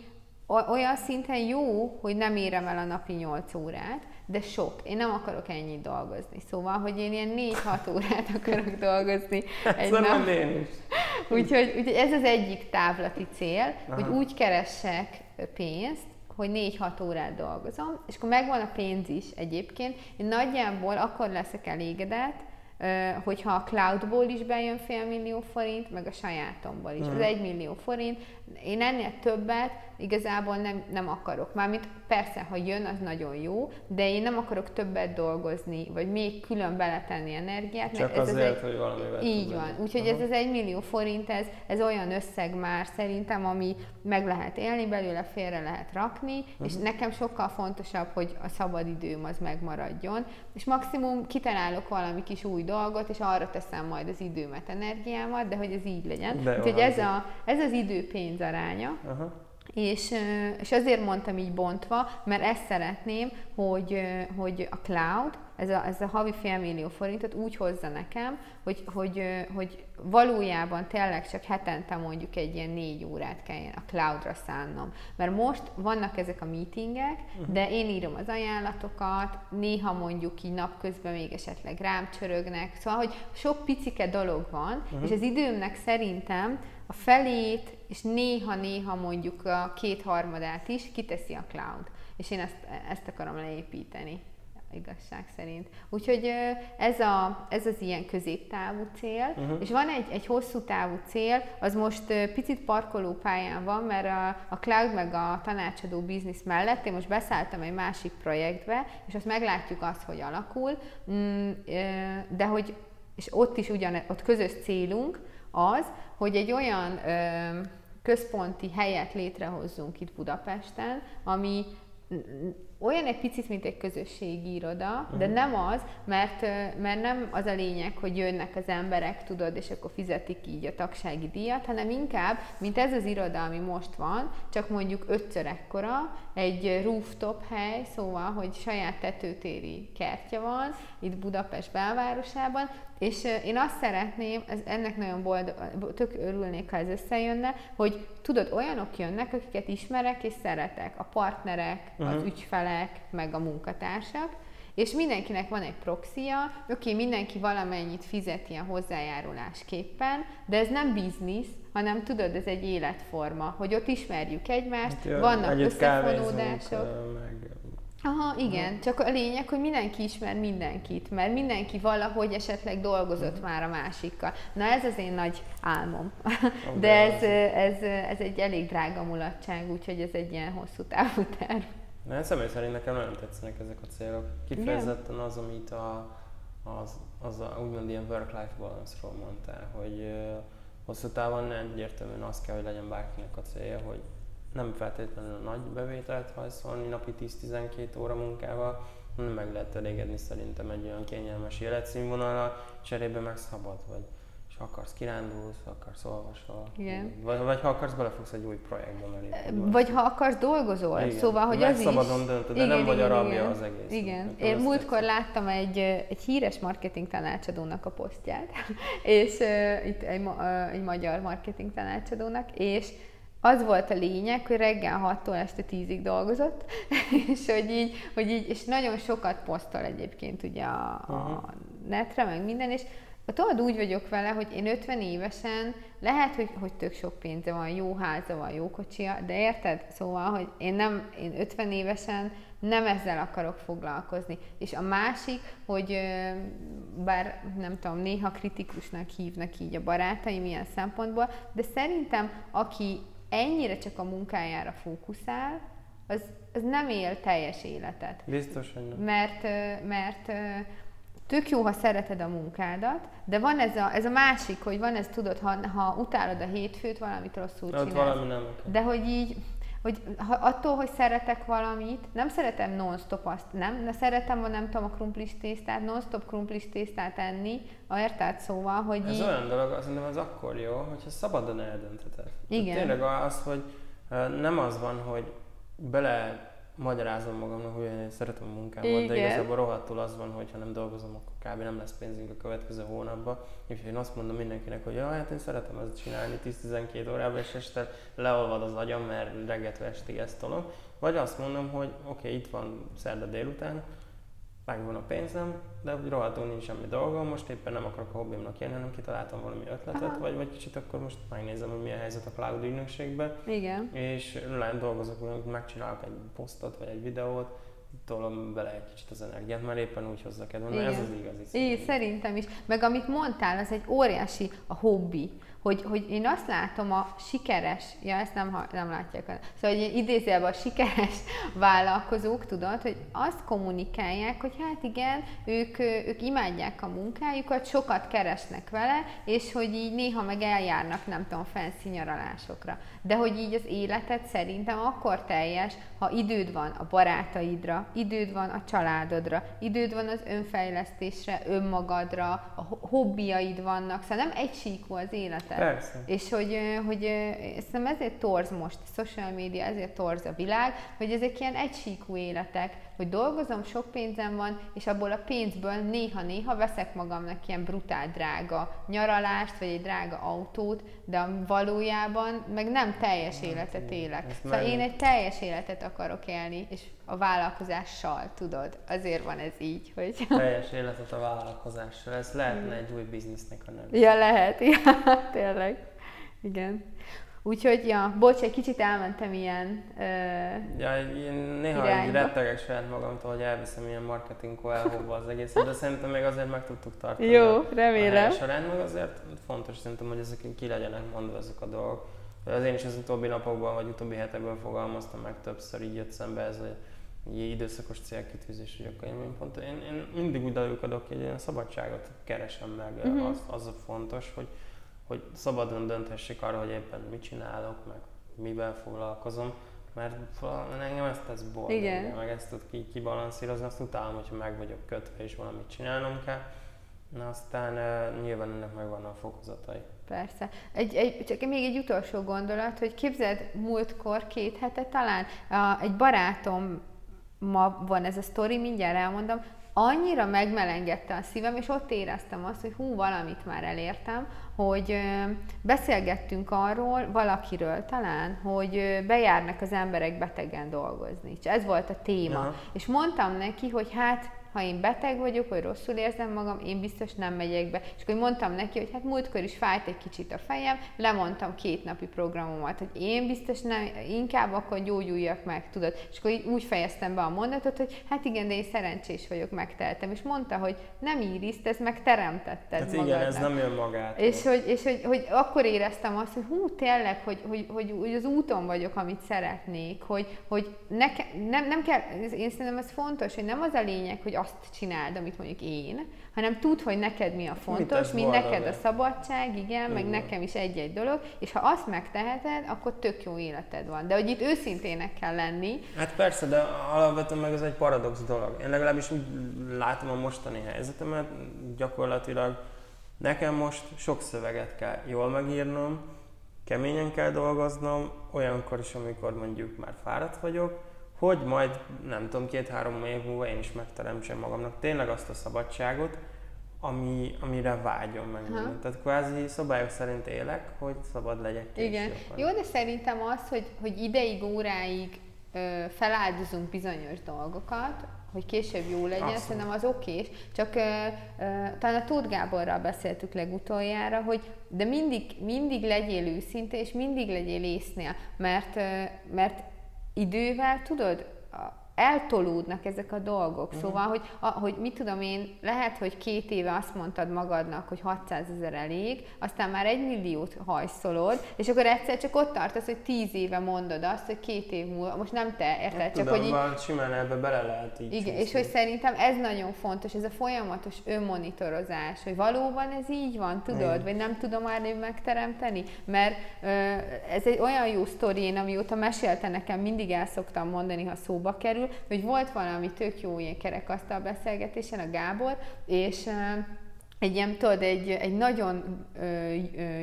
olyan szinten jó, hogy nem érem el a napi 8 órát, de sok. Én nem akarok ennyit dolgozni. Szóval, hogy én ilyen 4-6 órát akarok dolgozni egy nap. én is. Úgyhogy, úgyhogy ez az egyik távlati cél, Aha. hogy úgy keressek pénzt, hogy 4-6 órát dolgozom, és akkor megvan a pénz is egyébként. Én nagyjából akkor leszek elégedett, hogyha a cloudból is bejön fél millió forint, meg a sajátomból is. Mm. Az egy millió forint. Én ennél többet igazából nem, nem akarok. Mármint persze, ha jön, az nagyon jó, de én nem akarok többet dolgozni, vagy még külön beletenni energiát. Csak ez azért, az egy... hogy valamivel Így van. Úgyhogy ez az egy millió forint, ez, ez olyan összeg már szerintem, ami meg lehet élni belőle, félre lehet rakni, uh-huh. és nekem sokkal fontosabb, hogy a szabadidőm az megmaradjon, és maximum kitalálok valami kis új dolgot, és arra teszem majd az időmet, energiámat, de hogy ez így legyen. Úgyhogy ez, a, ez az idő-pénz aránya. Uh-huh és, és azért mondtam így bontva, mert ezt szeretném, hogy, hogy a cloud, ez a, ez a havi félmillió forintot úgy hozza nekem, hogy, hogy, hogy valójában tényleg csak hetente mondjuk egy ilyen négy órát kelljen a cloudra szánnom. Mert most vannak ezek a meetingek, uh-huh. de én írom az ajánlatokat, néha mondjuk így napközben még esetleg rám csörögnek, szóval, hogy sok picike dolog van, uh-huh. és az időmnek szerintem a felét, és néha-néha mondjuk a kétharmadát is kiteszi a cloud. És én ezt, ezt akarom leépíteni igazság szerint. Úgyhogy ez, a, ez az ilyen középtávú cél, uh-huh. és van egy, egy hosszú távú cél, az most picit parkolópályán van, mert a, a cloud meg a tanácsadó biznisz mellett én most beszálltam egy másik projektbe, és azt meglátjuk azt, hogy alakul, mm, de hogy, és ott is ugyan, ott közös célunk az, hogy egy olyan központi helyet létrehozzunk itt Budapesten, ami olyan egy picit, mint egy közösségi iroda, de mhm. nem az, mert, mert nem az a lényeg, hogy jönnek az emberek, tudod, és akkor fizetik így a tagsági díjat, hanem inkább, mint ez az iroda, ami most van, csak mondjuk ötször ekkora, egy rooftop hely, szóval, hogy saját tetőtéri kertje van, itt Budapest belvárosában, és én azt szeretném, ez, ennek nagyon boldog, tök örülnék, ha ez összejönne, hogy tudod, olyanok jönnek, akiket ismerek és szeretek, a partnerek, uh-huh. az mhm. Ügyfelek, meg a munkatársak, és mindenkinek van egy proxia, oké, mindenki valamennyit fizet ilyen hozzájárulásképpen, de ez nem biznisz, hanem tudod, ez egy életforma, hogy ott ismerjük egymást, hát, vannak összefonódások. Meg Aha, igen, Aha. csak a lényeg, hogy mindenki ismer mindenkit, mert mindenki valahogy esetleg dolgozott már a másikkal. Na ez az én nagy álmom. De ez, ez, ez egy elég drága mulatság, úgyhogy ez egy ilyen hosszú távú terv. Na, személy szerint nekem nagyon tetszenek ezek a célok. Kifejezetten az, amit a, az, az a, úgymond ilyen work-life balance-ról mondtál, hogy hosszú távon nem egyértelműen az kell, hogy legyen bárkinek a célja, hogy nem feltétlenül nagy bevételt hajszolni napi 10-12 óra munkával, hanem meg lehet elégedni szerintem egy olyan kényelmes életszínvonalra, cserébe meg szabad vagy. És akarsz kirándulsz, akarsz olvasol. Igen. Vagy, vagy ha akarsz belefogsz egy új projektbe, mert Vagy ha akarsz dolgozol. Igen. Szóval, hogy az szabadon is... döntöd, de igen, nem vagy a rabja az egész. Igen. Én múltkor láttam egy, egy híres marketing tanácsadónak a posztját, és uh, itt egy, uh, egy magyar marketing tanácsadónak, és az volt a lényeg, hogy reggel 6-tól este 10-ig dolgozott, és hogy így, hogy így, és nagyon sokat posztol egyébként ugye a, a netre, meg minden, és tudod, úgy vagyok vele, hogy én 50 évesen, lehet, hogy, hogy tök sok pénze van, jó háza van, jó kocsia, de érted? Szóval, hogy én nem, én 50 évesen nem ezzel akarok foglalkozni. És a másik, hogy bár nem tudom, néha kritikusnak hívnak így a barátaim ilyen szempontból, de szerintem aki ennyire csak a munkájára fókuszál, az, az nem él teljes életet. Biztos, hogy nem. Mert, mert tök jó, ha szereted a munkádat, de van ez a, ez a másik, hogy van ez, tudod, ha, ha utálod a hétfőt, valamit rosszul csinálsz. valami nem. De hogy így, hogy ha, attól, hogy szeretek valamit, nem szeretem non-stop azt, nem, de szeretem, ha nem tudom, a krumplis tésztát, non-stop krumplis tésztát enni, érted? Szóval, hogy Ez így... olyan dolog, szerintem az akkor jó, hogyha szabadon eldöntheted. Igen. Tehát tényleg az, hogy nem az van, hogy bele magyarázom magamnak, hogy én szeretem a munkámat, Igen. de igazából rohadtul az van, hogy ha nem dolgozom, akkor kb. nem lesz pénzünk a következő hónapban. És én azt mondom mindenkinek, hogy ja, hát én szeretem ezt csinálni 10-12 órában, és este leolvad az agyam, mert reggetve estig ezt tolom. Vagy azt mondom, hogy oké, okay, itt van szerda délután, megvan a pénzem, de úgy rohadtul nincs semmi dolgom, most éppen nem akarok a hobbimnak jönni, hanem kitaláltam valami ötletet, vagy, vagy kicsit akkor most megnézem, hogy milyen helyzet a cloud ügynökségben. Igen. És lehet dolgozok, hogy megcsinálok egy posztot, vagy egy videót, tolom bele egy kicsit az energiát, mert éppen úgy hozza kedve, ez az igazi. Igen, szerintem is. Meg amit mondtál, az egy óriási a hobbi hogy, hogy én azt látom a sikeres, ja ezt nem, nem látják, szóval hogy idézőjelben a sikeres vállalkozók, tudod, hogy azt kommunikálják, hogy hát igen, ők, ők imádják a munkájukat, sokat keresnek vele, és hogy így néha meg eljárnak, nem tudom, fancy nyaralásokra. De hogy így az életed szerintem akkor teljes, ha időd van a barátaidra, időd van a családodra, időd van az önfejlesztésre, önmagadra, a hobbiaid vannak, szóval nem egy síkú az életed. Persze. És hogy, hogy szerintem ezért torz most a social media, ezért torz a világ, hogy ezek ilyen egysíkú életek, hogy dolgozom, sok pénzem van, és abból a pénzből néha-néha veszek magamnak ilyen brutál drága nyaralást, vagy egy drága autót, de valójában meg nem teljes életet élek. Ezt Szóval én egy teljes életet akarok élni, és a vállalkozással, tudod, azért van ez így, hogy... Teljes életet a vállalkozással. Ez lehetne egy új biznisznek a neve. Ja, lehet, ja, tényleg. Igen. Úgyhogy, ja, bocs, egy kicsit elmentem ilyen... Ö, Ja, én néha Irányba. így rettegek saját magamtól, hogy elviszem ilyen marketing koelhóba az egészet, de szerintem még azért meg tudtuk tartani. jó, a remélem. hely során, meg azért fontos szerintem, hogy ezek ki legyenek mondva ezek a dolgok. Az én is az utóbbi napokban, vagy utóbbi hetekben fogalmaztam meg többször, így jött szembe ez a egy időszakos célkitűzés, hogy akkor én, pont, én, én mindig úgy adok, hogy ilyen szabadságot keresem meg, Mhm. uh-huh. az, az a fontos, hogy, hogy szabadon dönthessék arra, hogy éppen mit csinálok, meg mivel foglalkozom, mert engem ezt tesz boldog, Igen. meg ezt tud ki, kibalanszírozni, azt utálom, hogyha meg vagyok kötve és valamit csinálnom kell, Na aztán uh, nyilván ennek megvan a fokozatai. Persze. Egy, egy, csak még egy utolsó gondolat, hogy képzeld, múltkor, két hete talán, a, egy barátom ma van ez a sztori, mindjárt elmondom, annyira megmelengedte a szívem, és ott éreztem azt, hogy hú, valamit már elértem, hogy beszélgettünk arról, valakiről talán, hogy bejárnak az emberek betegen dolgozni. És ez volt a téma. Aha. És mondtam neki, hogy hát ha én beteg vagyok, vagy rosszul érzem magam, én biztos nem megyek be. És akkor mondtam neki, hogy hát múltkor is fájt egy kicsit a fejem, lemondtam két napi programomat, hogy én biztos nem, inkább akkor gyógyuljak meg, tudod. És akkor így úgy fejeztem be a mondatot, hogy hát igen, de én szerencsés vagyok, megteltem. És mondta, hogy nem Iris, te ezt megteremtetted Hát magadnak. igen, ez nem jön magától. És hogy, és hogy, hogy akkor éreztem azt, hogy hú, tényleg, hogy, hogy, hogy, hogy az úton vagyok, amit szeretnék, hogy, hogy neke, nem, nem kell, én szerintem ez fontos, hogy nem az a lényeg, hogy azt csináld, amit mondjuk én, hanem tudd, hogy neked mi a fontos, mi neked a szabadság, igen, meg Igen. nekem is egy-egy dolog, és ha azt megteheted, akkor tök jó életed van. De hogy itt őszintének kell lenni, Hát persze, de alapvetően meg ez egy paradox dolog. Én legalábbis úgy látom a mostani helyzetemet, gyakorlatilag nekem most sok szöveget kell jól megírnom, keményen kell dolgoznom, olyankor is, amikor mondjuk már fáradt vagyok, hogy majd, nem tudom, két-három év múlva én is megteremtsem magamnak tényleg azt a szabadságot, ami, amire vágyom meg. Aha. Tehát kvázi szabályok szerint élek, hogy szabad legyek Igen. később. Jó, de szerintem az, hogy, hogy ideig, óráig ö, feláldozunk bizonyos dolgokat, hogy később jó legyen, Abszolút. szerintem az okés. Csak ö, ö, talán a Tóth Gáborral beszéltük legutoljára, hogy de mindig, mindig legyél őszinte, és mindig legyél észnél, mert, ö, mert idővel, tudod, eltolódnak ezek a dolgok. Mhm. Szóval, hogy, a, hogy mit tudom én, lehet, hogy két éve azt mondtad magadnak, hogy 600 ezer elég, aztán már egy milliót hajszolod, és akkor egyszer csak ott tartasz, hogy tíz éve mondod azt, hogy két év múlva, most nem te, érted? Hát Csak tudom, hogy így, már simán ebbe bele lehet így igen, és hogy szerintem ez nagyon fontos, ez a folyamatos önmonitorozás, hogy valóban ez így van, tudod, Igen. vagy nem tudom már én megteremteni, mert ö, ez egy olyan jó sztori, én amióta mesélte nekem, mindig el szoktam mondani, ha szóba kerül, hogy volt valami tök jó ilyen kerekasztal beszélgetésen a Gábor, és egy ilyen, tudod, egy, egy nagyon ö,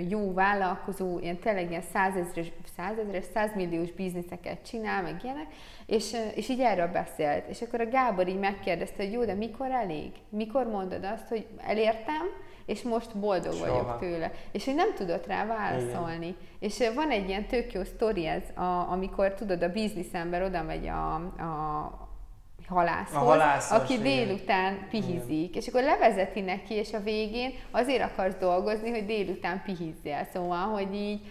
jó vállalkozó, ilyen tényleg ilyen százezres, százezres, százmilliós bizniszeket csinál, meg ilyenek, és, és így erről beszélt. És akkor a Gábor így megkérdezte, hogy jó, de mikor elég? Mikor mondod azt, hogy elértem, és most boldog Soha. vagyok tőle. És hogy nem tudott rá válaszolni. És ö, van egy ilyen tök jó sztori ez, a, amikor tudod, a bizniszember oda megy a, a halászhoz, A halászos, aki igen. délután pihizik, és akkor levezeti neki, és a végén azért akarsz dolgozni, hogy délután pihizzél. Szóval, hogy így,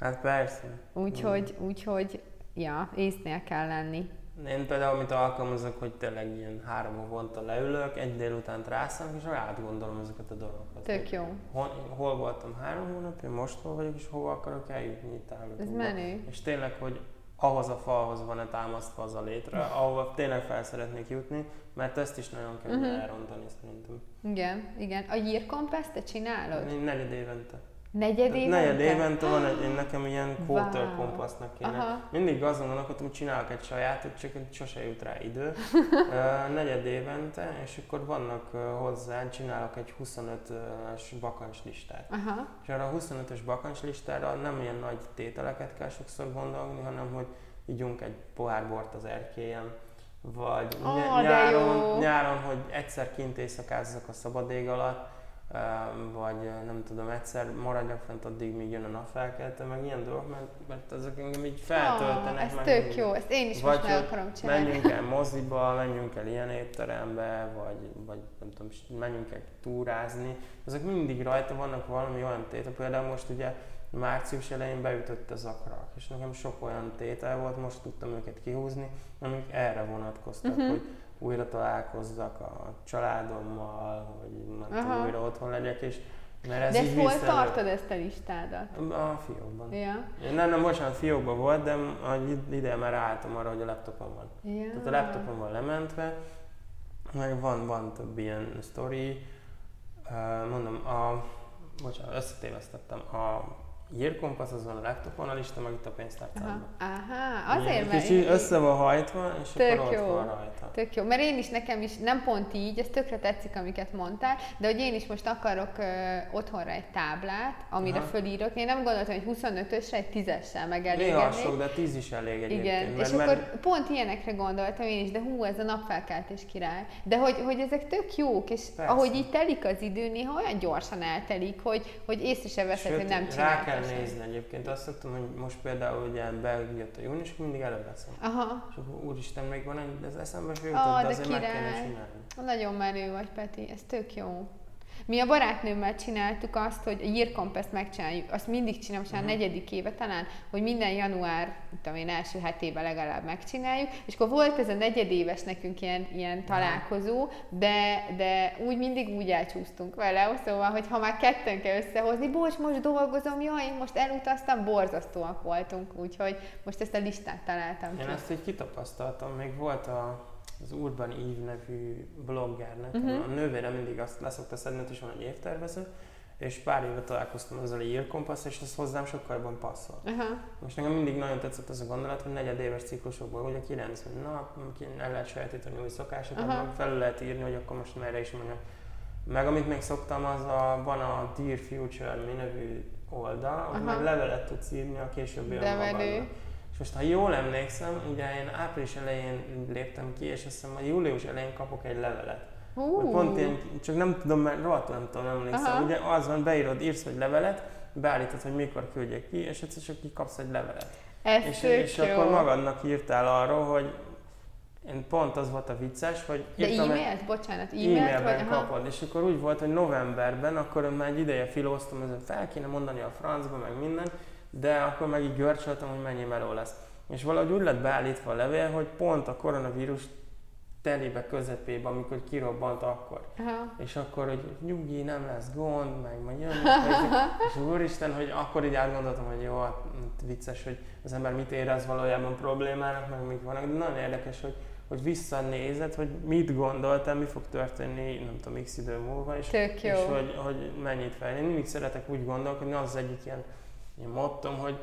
Hát persze. úgyhogy, úgyhogy, ja, észnél kell lenni. Én például, amit alkalmazok, hogy tényleg ilyen három havonta leülök, egy délután rászánok, és átgondolom ezeket a dolgokat. Tök jó. Hol, hol voltam három hónapja, most hol vagyok, és hova akarok eljutni itt Ez menő. És tényleg, hogy ahhoz a falhoz van-e támasztva az a létre, ahova tényleg fel szeretnék jutni, mert ezt is nagyon kell uh-huh. elrontani szerintem. Igen, igen. A gyírkompeszt te csinálod? Én negyed évente. Negyed évente? Negyed évente van egy, én nekem ilyen quarter Wow. kompassznak kéne. Aha. Mindig azon gondolkodtam, hogy csinálok egy sajátot, csak sose jut rá idő. Ö, Negyed évente, és akkor vannak ö, hozzá, csinálok egy 25-ös bakancs listát. Aha. És arra a 25-ös bakancs listára nem ilyen nagy tételeket kell sokszor gondolni, hanem hogy ígyunk egy pohár bort az erkélyen, vagy Ó, ny- nyáron, nyáron, hogy egyszer kint éjszakázzak a szabad ég alatt, vagy nem tudom, egyszer maradjak fent addig, míg jön a napfelkelte, meg ilyen dolgok, mert, mert ezek engem így feltöltenek. Ah, ez meg tök mindig. jó, ezt én is Vagy most meg akarom csinálni. Menjünk el moziba, menjünk el ilyen étterembe, vagy, vagy nem tudom, menjünk el túrázni. Ezek mindig rajta vannak valami olyan tétel. Például most ugye március elején beütött az akrak, és nekem sok olyan tétel volt, most tudtam őket kihúzni, amik erre vonatkoztak, Mhm. hogy újra találkozzak a családommal, hogy nem tudom, újra otthon legyek, és mert ez De ezt hol vissza- tartod ezt a listádat? A fiókban. Ja. Nem, nem, bocsánat, fiókban volt, de ide már álltam arra, hogy a laptopon van. ja. Tehát a laptopon van lementve, meg van, van több ilyen sztori. Uh, mondom, a, bocsánat, összetévesztettem. A Year Compass az van a laptopon, a lista meg itt a Aha. pénztárcában. Aha, azért, Ilyen mert... Kicsi össze van hajtva, és Tök akkor ott jó. van rajta. Tök jó, mert én is, nekem is, nem pont így, ez tökre tetszik, amiket mondtál, de hogy én is most akarok ö, otthonra egy táblát, amire Aha. fölírok. Én nem gondoltam, hogy 25-ösre egy 10-essel Néha megelégednék. sok, de 10 is elég egyébként. Igen, mert, és mert, akkor pont ilyenekre gondoltam én is, de hú, ez a napfelkeltés király. De hogy, hogy ezek tök jók, és Persze. ahogy így telik az idő, néha olyan gyorsan eltelik, hogy, hogy észre se veszed, Sőt, hogy nem rá csináltál kell nézni egyébként. Azt szoktam, hogy most például ugye bejött a június, mindig előveszem. Aha, És akkor úristen, még van egy, ez eszembe se jutott, de de azért meg kéne király. csinálni. nagyon menő vagy, Peti, ez tök jó. Mi a barátnőmmel csináltuk azt, hogy a Year megcsináljuk, azt mindig csinálom, most már a negyedik éve talán, hogy minden január, tudom én, első hetében legalább megcsináljuk, és akkor volt ez a negyedéves nekünk ilyen, ilyen találkozó, de, de úgy mindig úgy elcsúsztunk vele, szóval, hogy ha már ketten kell összehozni, bocs, most dolgozom, jaj, én most elutaztam, borzasztóak voltunk, úgyhogy most ezt a listát találtam Én ki. ezt így kitapasztaltam, még volt a, az Urban Eve nevű bloggernek, uh-huh. a nővére mindig azt leszokta szedni, hogy is van egy évtervező, és pár éve találkoztam ezzel a Year Compass, és ez hozzám sokkal jobban passzol. Aha. Most nekem mindig nagyon tetszett ez a gondolat, hogy negyedéves ciklusokból, ugye 90 nap, el lehet sajátítani új szokásokat, meg felül lehet írni, hogy akkor most merre is menjek. Meg amit még szoktam, az a, van a Dear Future mi nevű oldal, ahol meg levelet tudsz írni a későbbi önmagadnak. És most, ha jól emlékszem, ugye én április elején léptem ki, és azt hiszem, hogy július elején kapok egy levelet. Hú. Pont ilyen, csak nem tudom, mert rohadtul nem tudom, emlékszem. Aha. Ugye az van, beírod, írsz egy levelet, beállítod, hogy mikor küldjek ki, és egyszer csak kikapsz egy levelet. Ez És, és jó. akkor magadnak írtál arról, hogy én pont az volt a vicces, hogy De írtam egy- e-mailt? Bocsánat, e-mailt? E-mailben vagy, aha. kapod, és akkor úgy volt, hogy novemberben, akkor már egy ideje filóztam, ezen fel kéne mondani a francba, meg minden, de akkor meg így görcsöltem, hogy mennyi meló lesz. És valahogy úgy lett beállítva a levél, hogy pont a koronavírus telébe közepébe, amikor kirobbant akkor. Aha. És akkor, hogy nyugi, nem lesz gond, meg majd jön, és úristen, hogy akkor így átgondoltam, hogy jó, hát vicces, hogy az ember mit érez valójában problémának, meg mik vannak, de nagyon érdekes, hogy, hogy visszanézed, hogy mit gondoltál, mi fog történni, nem tudom, x idő múlva, és, és hogy, hogy mennyit fel. Én mindig szeretek úgy gondolkodni, az az egyik ilyen, ilyen mottom, hogy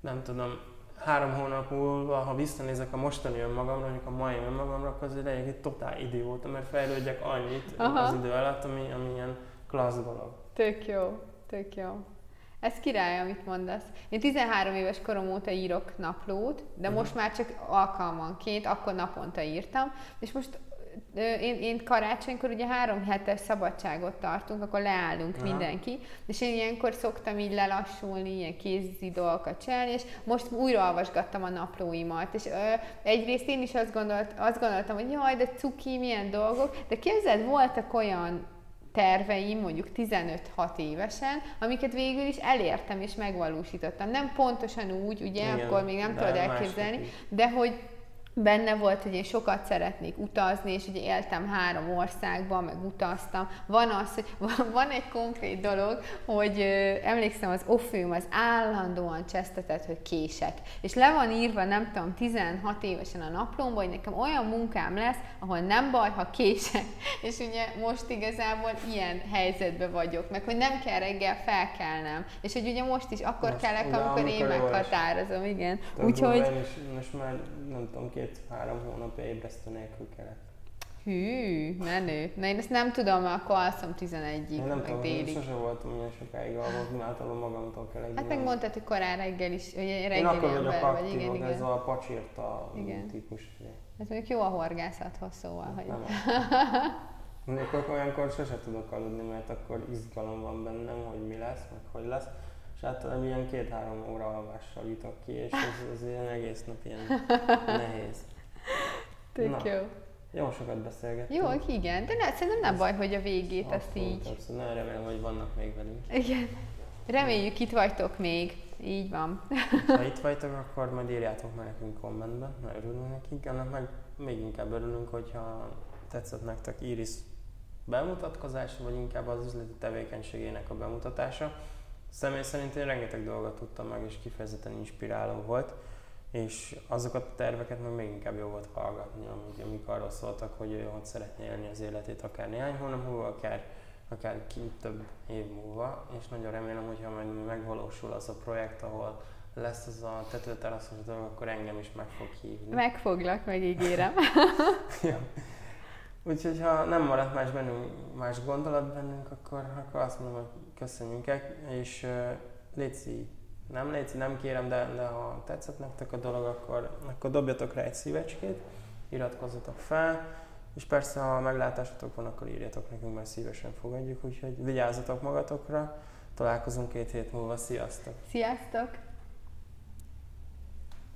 nem tudom, három hónap múlva, ha visszanézek a mostani önmagamra, mondjuk a mai önmagamra, akkor azért legyek egy totál idióta, mert fejlődjek annyit Aha. az idő alatt, ami, ami ilyen klassz dolog. Tök jó, tök jó. Ez király, amit mondasz. Én 13 éves korom óta írok naplót, de Mhm. most már csak alkalmanként, akkor naponta írtam, és most én, én karácsonykor ugye három hetes szabadságot tartunk, akkor leállunk Aha. mindenki, és én ilyenkor szoktam így lelassulni, ilyen kézi dolgokat csinálni, és most újra olvasgattam a naplóimat, és ö, egyrészt én is azt, gondolt, azt gondoltam, hogy jaj, de cuki, milyen dolgok, de képzeld, voltak olyan terveim, mondjuk 15-6 évesen, amiket végül is elértem és megvalósítottam. Nem pontosan úgy, ugye, Igen, akkor még nem tudod elképzelni, de hogy benne volt, hogy én sokat szeretnék utazni, és ugye éltem három országban, meg utaztam. Van az, hogy van egy konkrét dolog, hogy ö, emlékszem, az offium az állandóan csesztetett, hogy kések. És le van írva, nem tudom, 16 évesen a naplomban, hogy nekem olyan munkám lesz, ahol nem baj, ha kések. És ugye most igazából ilyen helyzetben vagyok, meg hogy nem kell reggel felkelnem. És hogy ugye most is akkor most, kellek, amikor, amikor én meghatározom, igen. Úgyhogy... Most már nem tudom, két-három hónapja ébresztő nélkül kellett. Hű, menő. Na én ezt nem tudom, mert akkor alszom 11-ig, én nem meg tudom, délig. Én sose voltam olyan sokáig aludni, általában magamtól kell egy Hát meg mondtad, hogy korán reggel is, hogy reggeli Én akkor vagyok vagy, igen, igen. ez a pacsirta Igen. típus. Ez mondjuk jó a horgászathoz, szóval, hogy... Nem Mondjuk olyankor sose tudok aludni, mert akkor izgalom van bennem, hogy mi lesz, meg hogy lesz. Általában ilyen két-három óra alvással jutok ki, és ez, ez ilyen egész nap ilyen nehéz. Tök Na. jó. Jó sokat beszélgettünk. Jó, igen, de ne, szerintem nem baj, hogy a végét Abszolút, így... abszolút. Nagyon remélem, hogy vannak még velünk. Igen. Reméljük itt vagytok még. Így van. Ha itt vagytok, akkor majd írjátok meg nekünk kommentben, mert örülünk nekik. Annak meg még inkább örülünk, hogyha tetszett nektek Iris bemutatkozása, vagy inkább az üzleti tevékenységének a bemutatása. Személy szerint én rengeteg dolgot tudtam meg, és kifejezetten inspiráló volt, és azokat a terveket meg még inkább jó volt hallgatni, amik, amik arról szóltak, hogy ő hogy szeretné élni az életét, akár néhány hónap múlva, akár, akár kint több év múlva, és nagyon remélem, hogyha majd megvalósul az a projekt, ahol lesz az a tetőteraszos dolog, akkor engem is meg fog hívni. Megfoglak, megígérem. Jó. Úgyhogy ha nem maradt más bennünk, más gondolat bennünk, akkor, akkor azt mondom, hogy köszönjünk el, és Léci, nem Léci, nem kérem, de, de ha tetszett nektek a dolog, akkor, akkor dobjatok rá egy szívecskét, iratkozzatok fel, és persze, ha meglátásotok van, akkor írjatok nekünk, mert szívesen fogadjuk, úgyhogy vigyázzatok magatokra, találkozunk két hét múlva, sziasztok! Sziasztok!